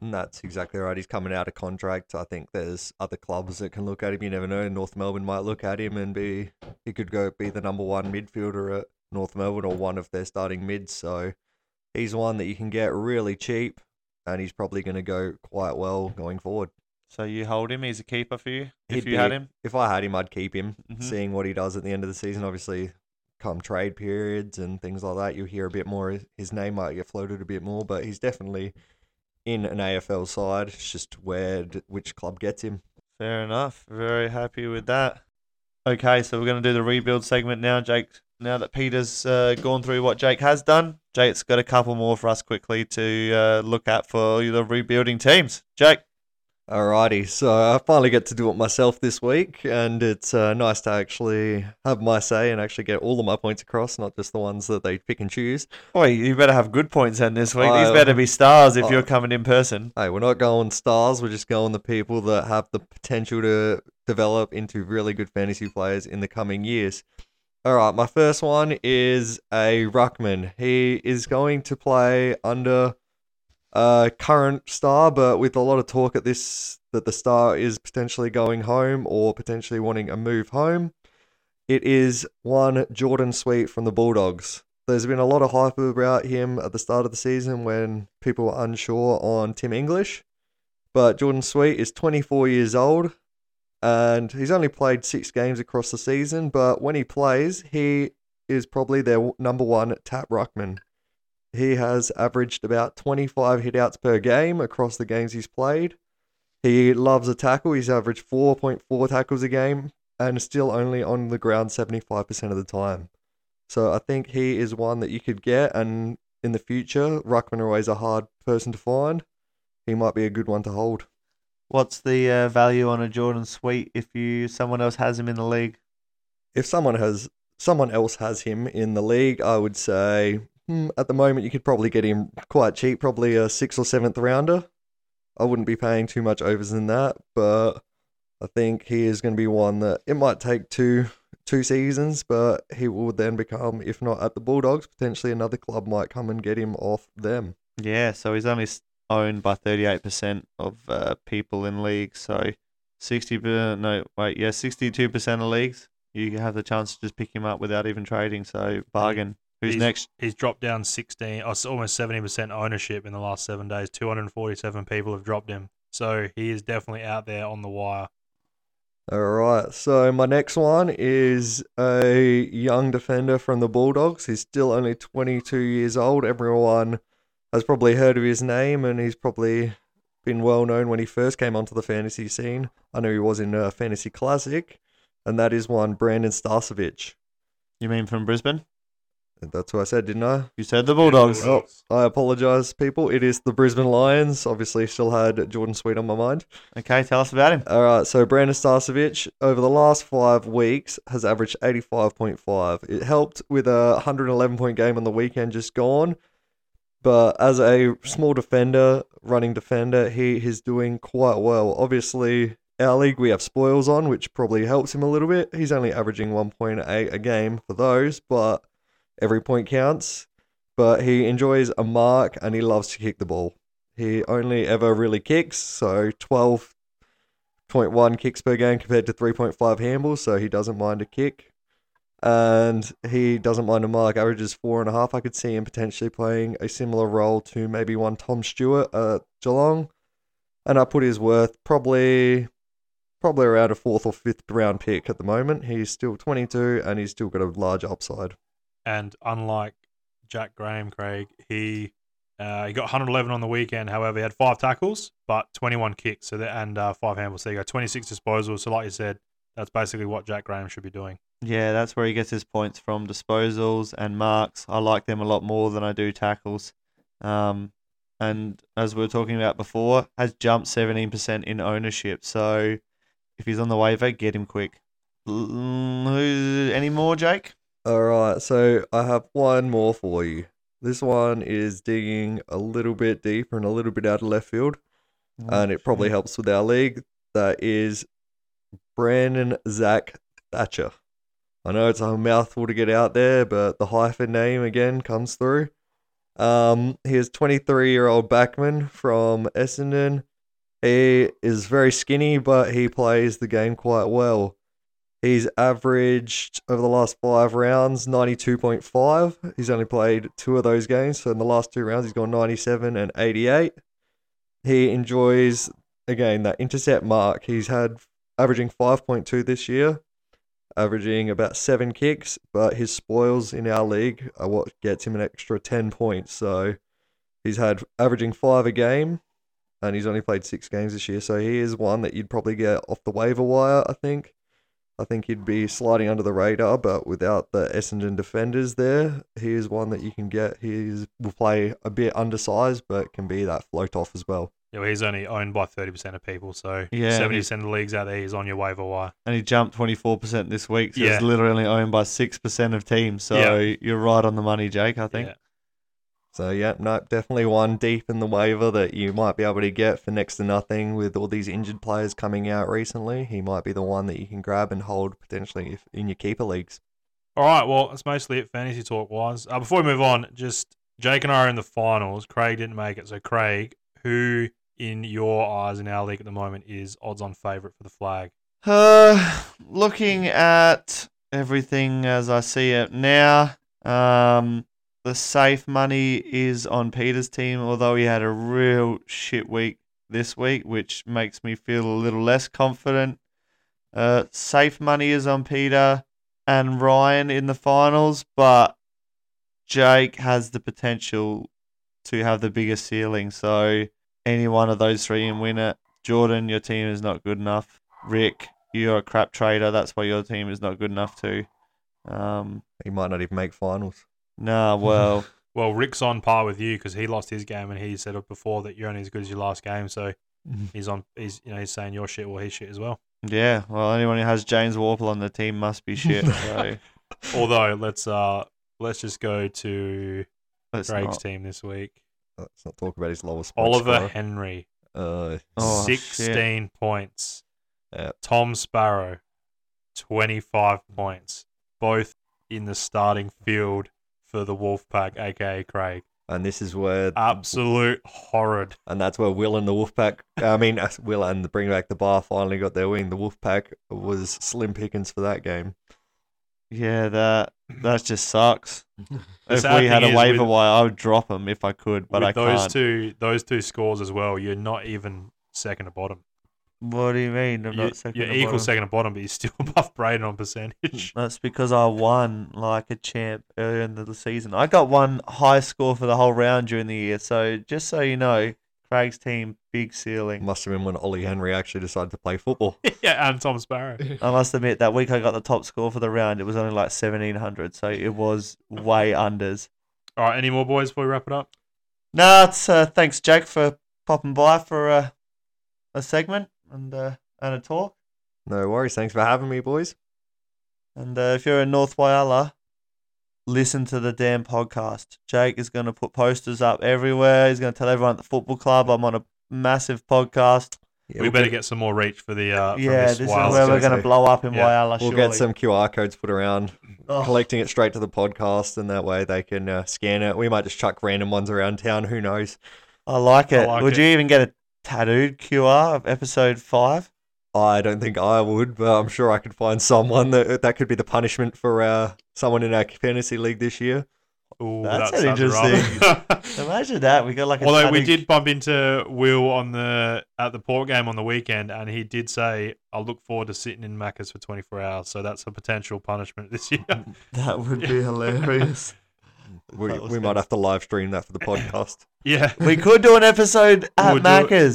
And that's exactly right. He's coming out of contract. I think there's other clubs that can look at him. You never know. North Melbourne might look at him and be he could go be the number one midfielder at North Melbourne or one of their starting mids. So he's one that you can get really cheap, and he's probably going to go quite well going forward. So you hold him. He's a keeper for you if He'd you had him. If I had him, I'd keep him. Mhm. Seeing what he does at the end of the season, obviously, come trade periods and things like that, you'll hear a bit more. His name might get floated a bit more, but he's definitely in an AFL side. It's just where which club gets him. Fair enough. Very happy with that. Okay, so we're going to do the rebuild segment now, Jake. Now that Peter's uh, gone through what Jake has done, Jake's got a couple more for us quickly to uh, look at for the rebuilding teams. Jake, Alrighty, so I finally get to do it myself this week, and it's uh, nice to actually have my say and actually get all of my points across, not just the ones that they pick and choose. boy, you better have good points then this week. These better be stars if I- you're coming in person. Hey, we're not going stars. We're just going the people that have the potential to develop into really good fantasy players in the coming years. All right, my first one is a ruckman. He is going to play under a current star, but with a lot of talk at this that the star is potentially going home or potentially wanting a move home. It is one Jordan Sweet from the Bulldogs. There's been a lot of hype about him at the start of the season when people were unsure on Tim English. But Jordan Sweet is 24 years old and he's only played six games across the season. But when he plays, he is probably their number one tap ruckman. He has averaged about 25 hitouts per game across the games he's played. He loves a tackle. He's averaged 4.4 tackles a game and still only on the ground 75% of the time. So I think he is one that you could get, and in the future, Ruckman are always a hard person to find. He might be a good one to hold. What's the uh, value on a Jordan Sweet if you someone else has him in the league? If someone has someone else has him in the league, I would say hmm, at the moment you could probably get him quite cheap, probably a sixth or seventh rounder. I wouldn't be paying too much overs than that, but I think he is going to be one that it might take two two seasons, but he will then become, if not at the Bulldogs, potentially another club might come and get him off them. Yeah, so he's only owned by 38% of uh, people in leagues. So 60 per- no, wait, yeah, 62% of leagues, you have the chance to just pick him up without even trading. So bargain. Who's He's- next? He's dropped down 16, oh, it's almost 70% ownership in the last seven days. 247 people have dropped him. So he is definitely out there on the wire. All right. So my next one is a young defender from the Bulldogs. He's still only 22 years old. Everyone has probably heard of his name, and he's probably been well known when he first came onto the fantasy scene. I know he was in a fantasy classic, and that is one Brandon Starcevich. You mean from Brisbane? That's what I said, didn't I? You said the Bulldogs. Bulldogs. I apologize, people. It is the Brisbane Lions. Obviously, still had Jordan Sweet on my mind. Okay, tell us about him. All right, so Brandon Starcevich over the last five weeks has averaged 85.5. It helped with a 111 point game on the weekend just gone, but as a small defender, running defender, he is doing quite well. Obviously, our league we have spoils on, which probably helps him a little bit. He's only averaging 1.8 a game for those, but every point counts. But he enjoys a mark and he loves to kick the ball. He only ever really kicks, so 12.1 kicks per game compared to 3.5 handballs, so he doesn't mind a kick. And he doesn't mind a mark, averages four and a half. I could see him potentially playing a similar role to maybe one Tom Stewart at Geelong. And I put his worth probably probably around a fourth or fifth round pick at the moment. He's still 22 and he's still got a large upside. And unlike Jack Graham, Craig, he uh, he got 111 on the weekend. However, he had five tackles, but 21 kicks, so that, and uh, five handballs. So you go 26 disposals. So like you said, that's basically what Jack Graham should be doing. Yeah, that's where he gets his points from disposals and marks. I like them a lot more than I do tackles. Um, and as we were talking about before, has jumped 17% in ownership. So if he's on the waiver, get him quick. Who, any more, Jake? All right, so I have one more for you. This one is digging a little bit deeper and a little bit out of left field, and it probably helps with our league. That is Brandon Zach Thatcher. I know it's a mouthful to get out there, but the hyphen name again comes through. Um, he is 23 year old backman from Essendon. He is very skinny, but he plays the game quite well. He's averaged over the last five rounds 92.5. He's only played two of those games. So in the last two rounds, he's gone 97 and 88. He enjoys, again, that intercept mark. He's had averaging 5.2 this year, averaging about seven kicks, but his spoils in our league are what gets him an extra 10 points. So he's had averaging five a game, and he's only played six games this year. So he is one that you'd probably get off the waiver wire, I think. I think he'd be sliding under the radar, but without the Essendon defenders there, he is one that you can get. He will play a bit undersized, but can be that float off as well. Yeah, well, he's only owned by 30% of people, so Yeah, 70% of the leagues out there, he's on your waiver wire. And he jumped 24% this week. So Yeah. he's literally owned by 6% of teams. So Yeah. you're right on the money, Jake, I think. Yeah. So yeah, no, definitely one deep in the waiver that you might be able to get for next to nothing with all these injured players coming out recently. He might be the one that you can grab and hold potentially if, in your keeper leagues. All right, well, that's mostly it fantasy talk wise. Uh, before we move on, just Jake and I are in the finals. Craig didn't make it. So, Craig, who in your eyes in our league at the moment is odds on favourite for the flag? Uh, looking at everything as I see it now, um, the safe money is on Peter's team, although he had a real shit week this week, which makes me feel a little less confident. Uh, safe money is on Peter and Ryan in the finals, but Jake has the potential to have the biggest ceiling. So any one of those three can win it. Jordan, your team is not good enough. Rick, you're a crap trader. That's why your team is not good enough too. Um, He might not even make finals. Nah, well, Well, Rick's on par with you because he lost his game and he said before that you're only as good as your last game. So he's on. He's you know he's saying your shit. Well, his shit as well. yeah. Well, anyone who has James Worpel on the team must be shit. So Although let's uh let's just go to let's Craig's not. team this week. Let's not talk about his lowest. point Oliver scorer. Henry, Uh, Oh, shit. sixteen points. Yeah. Tom Sparrow, 25 points, both in the starting field for the Wolfpack, aka Craig. And this is where Absolute horrid. and that's where Will and the Wolfpack. I mean, Will and the Bring Back the Bar finally got their win. The Wolfpack was slim pickings for that game. Yeah, that that just sucks. If we had a waiver with- wire, I would drop them if I could, but With I those can't. Those two, those two scores as well, you're not even second to bottom. What do you mean? I'm You, not second. you're equal bottom? second to bottom, but you're still above Braden on percentage. That's because I won like a champ earlier in the season. I got one high score for the whole round during the year. So just so you know, Craig's team big ceiling. Must have been when Ollie Henry actually decided to play football. yeah, and Tom Sparrow. I must admit that week I got the top score for the round. It was only like seventeen hundred, so it was way unders. All right, any more boys before we wrap it up? No, it's uh, thanks Jake for popping by for uh, a segment and uh, and a talk. No worries. Thanks for having me, boys. And uh, if you're in North Whyalla, listen to the damn podcast. Jake is going to put posters up everywhere. He's going to tell everyone at the football club I'm on a massive podcast. Yeah, we we'll better get, get some more reach for the uh, from yeah, this this is where we're going to blow up in Yeah. Whyalla. we'll surely. get some QR codes put around, Oh, collecting it straight to the podcast, and that way they can uh, scan it. We might just chuck random ones around town. Who knows? I like I it. like Would it. you even get a tattooed QR of episode five? I don't think I would, but I'm sure I could find someone that that could be the punishment for uh, someone in our fantasy league this year. Ooh, That's that an sounds rough. Imagine that. We got like a Although we did bump into Will on the at the port game on the weekend, and he did say, "I look forward to sitting in Macca's for 24 hours." So that's a potential punishment this year. That would be hilarious. We, we might have to live stream that for the podcast. Yeah, we could do an episode at we'll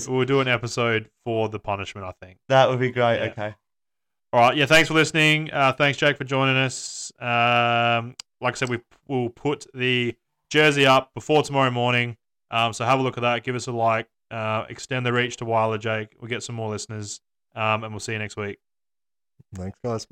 do, we'll do an episode for the punishment. I think. That would be great. Yeah. Okay. All right. Yeah. Thanks for listening. Uh, thanks, Jake, for joining us. Um, like I said, we will put the jersey up before tomorrow morning. Um, so have a look at that. Give us a like. Uh, extend the reach to Whyalla, Jake. We'll get some more listeners. Um, and we'll see you next week. Thanks, guys.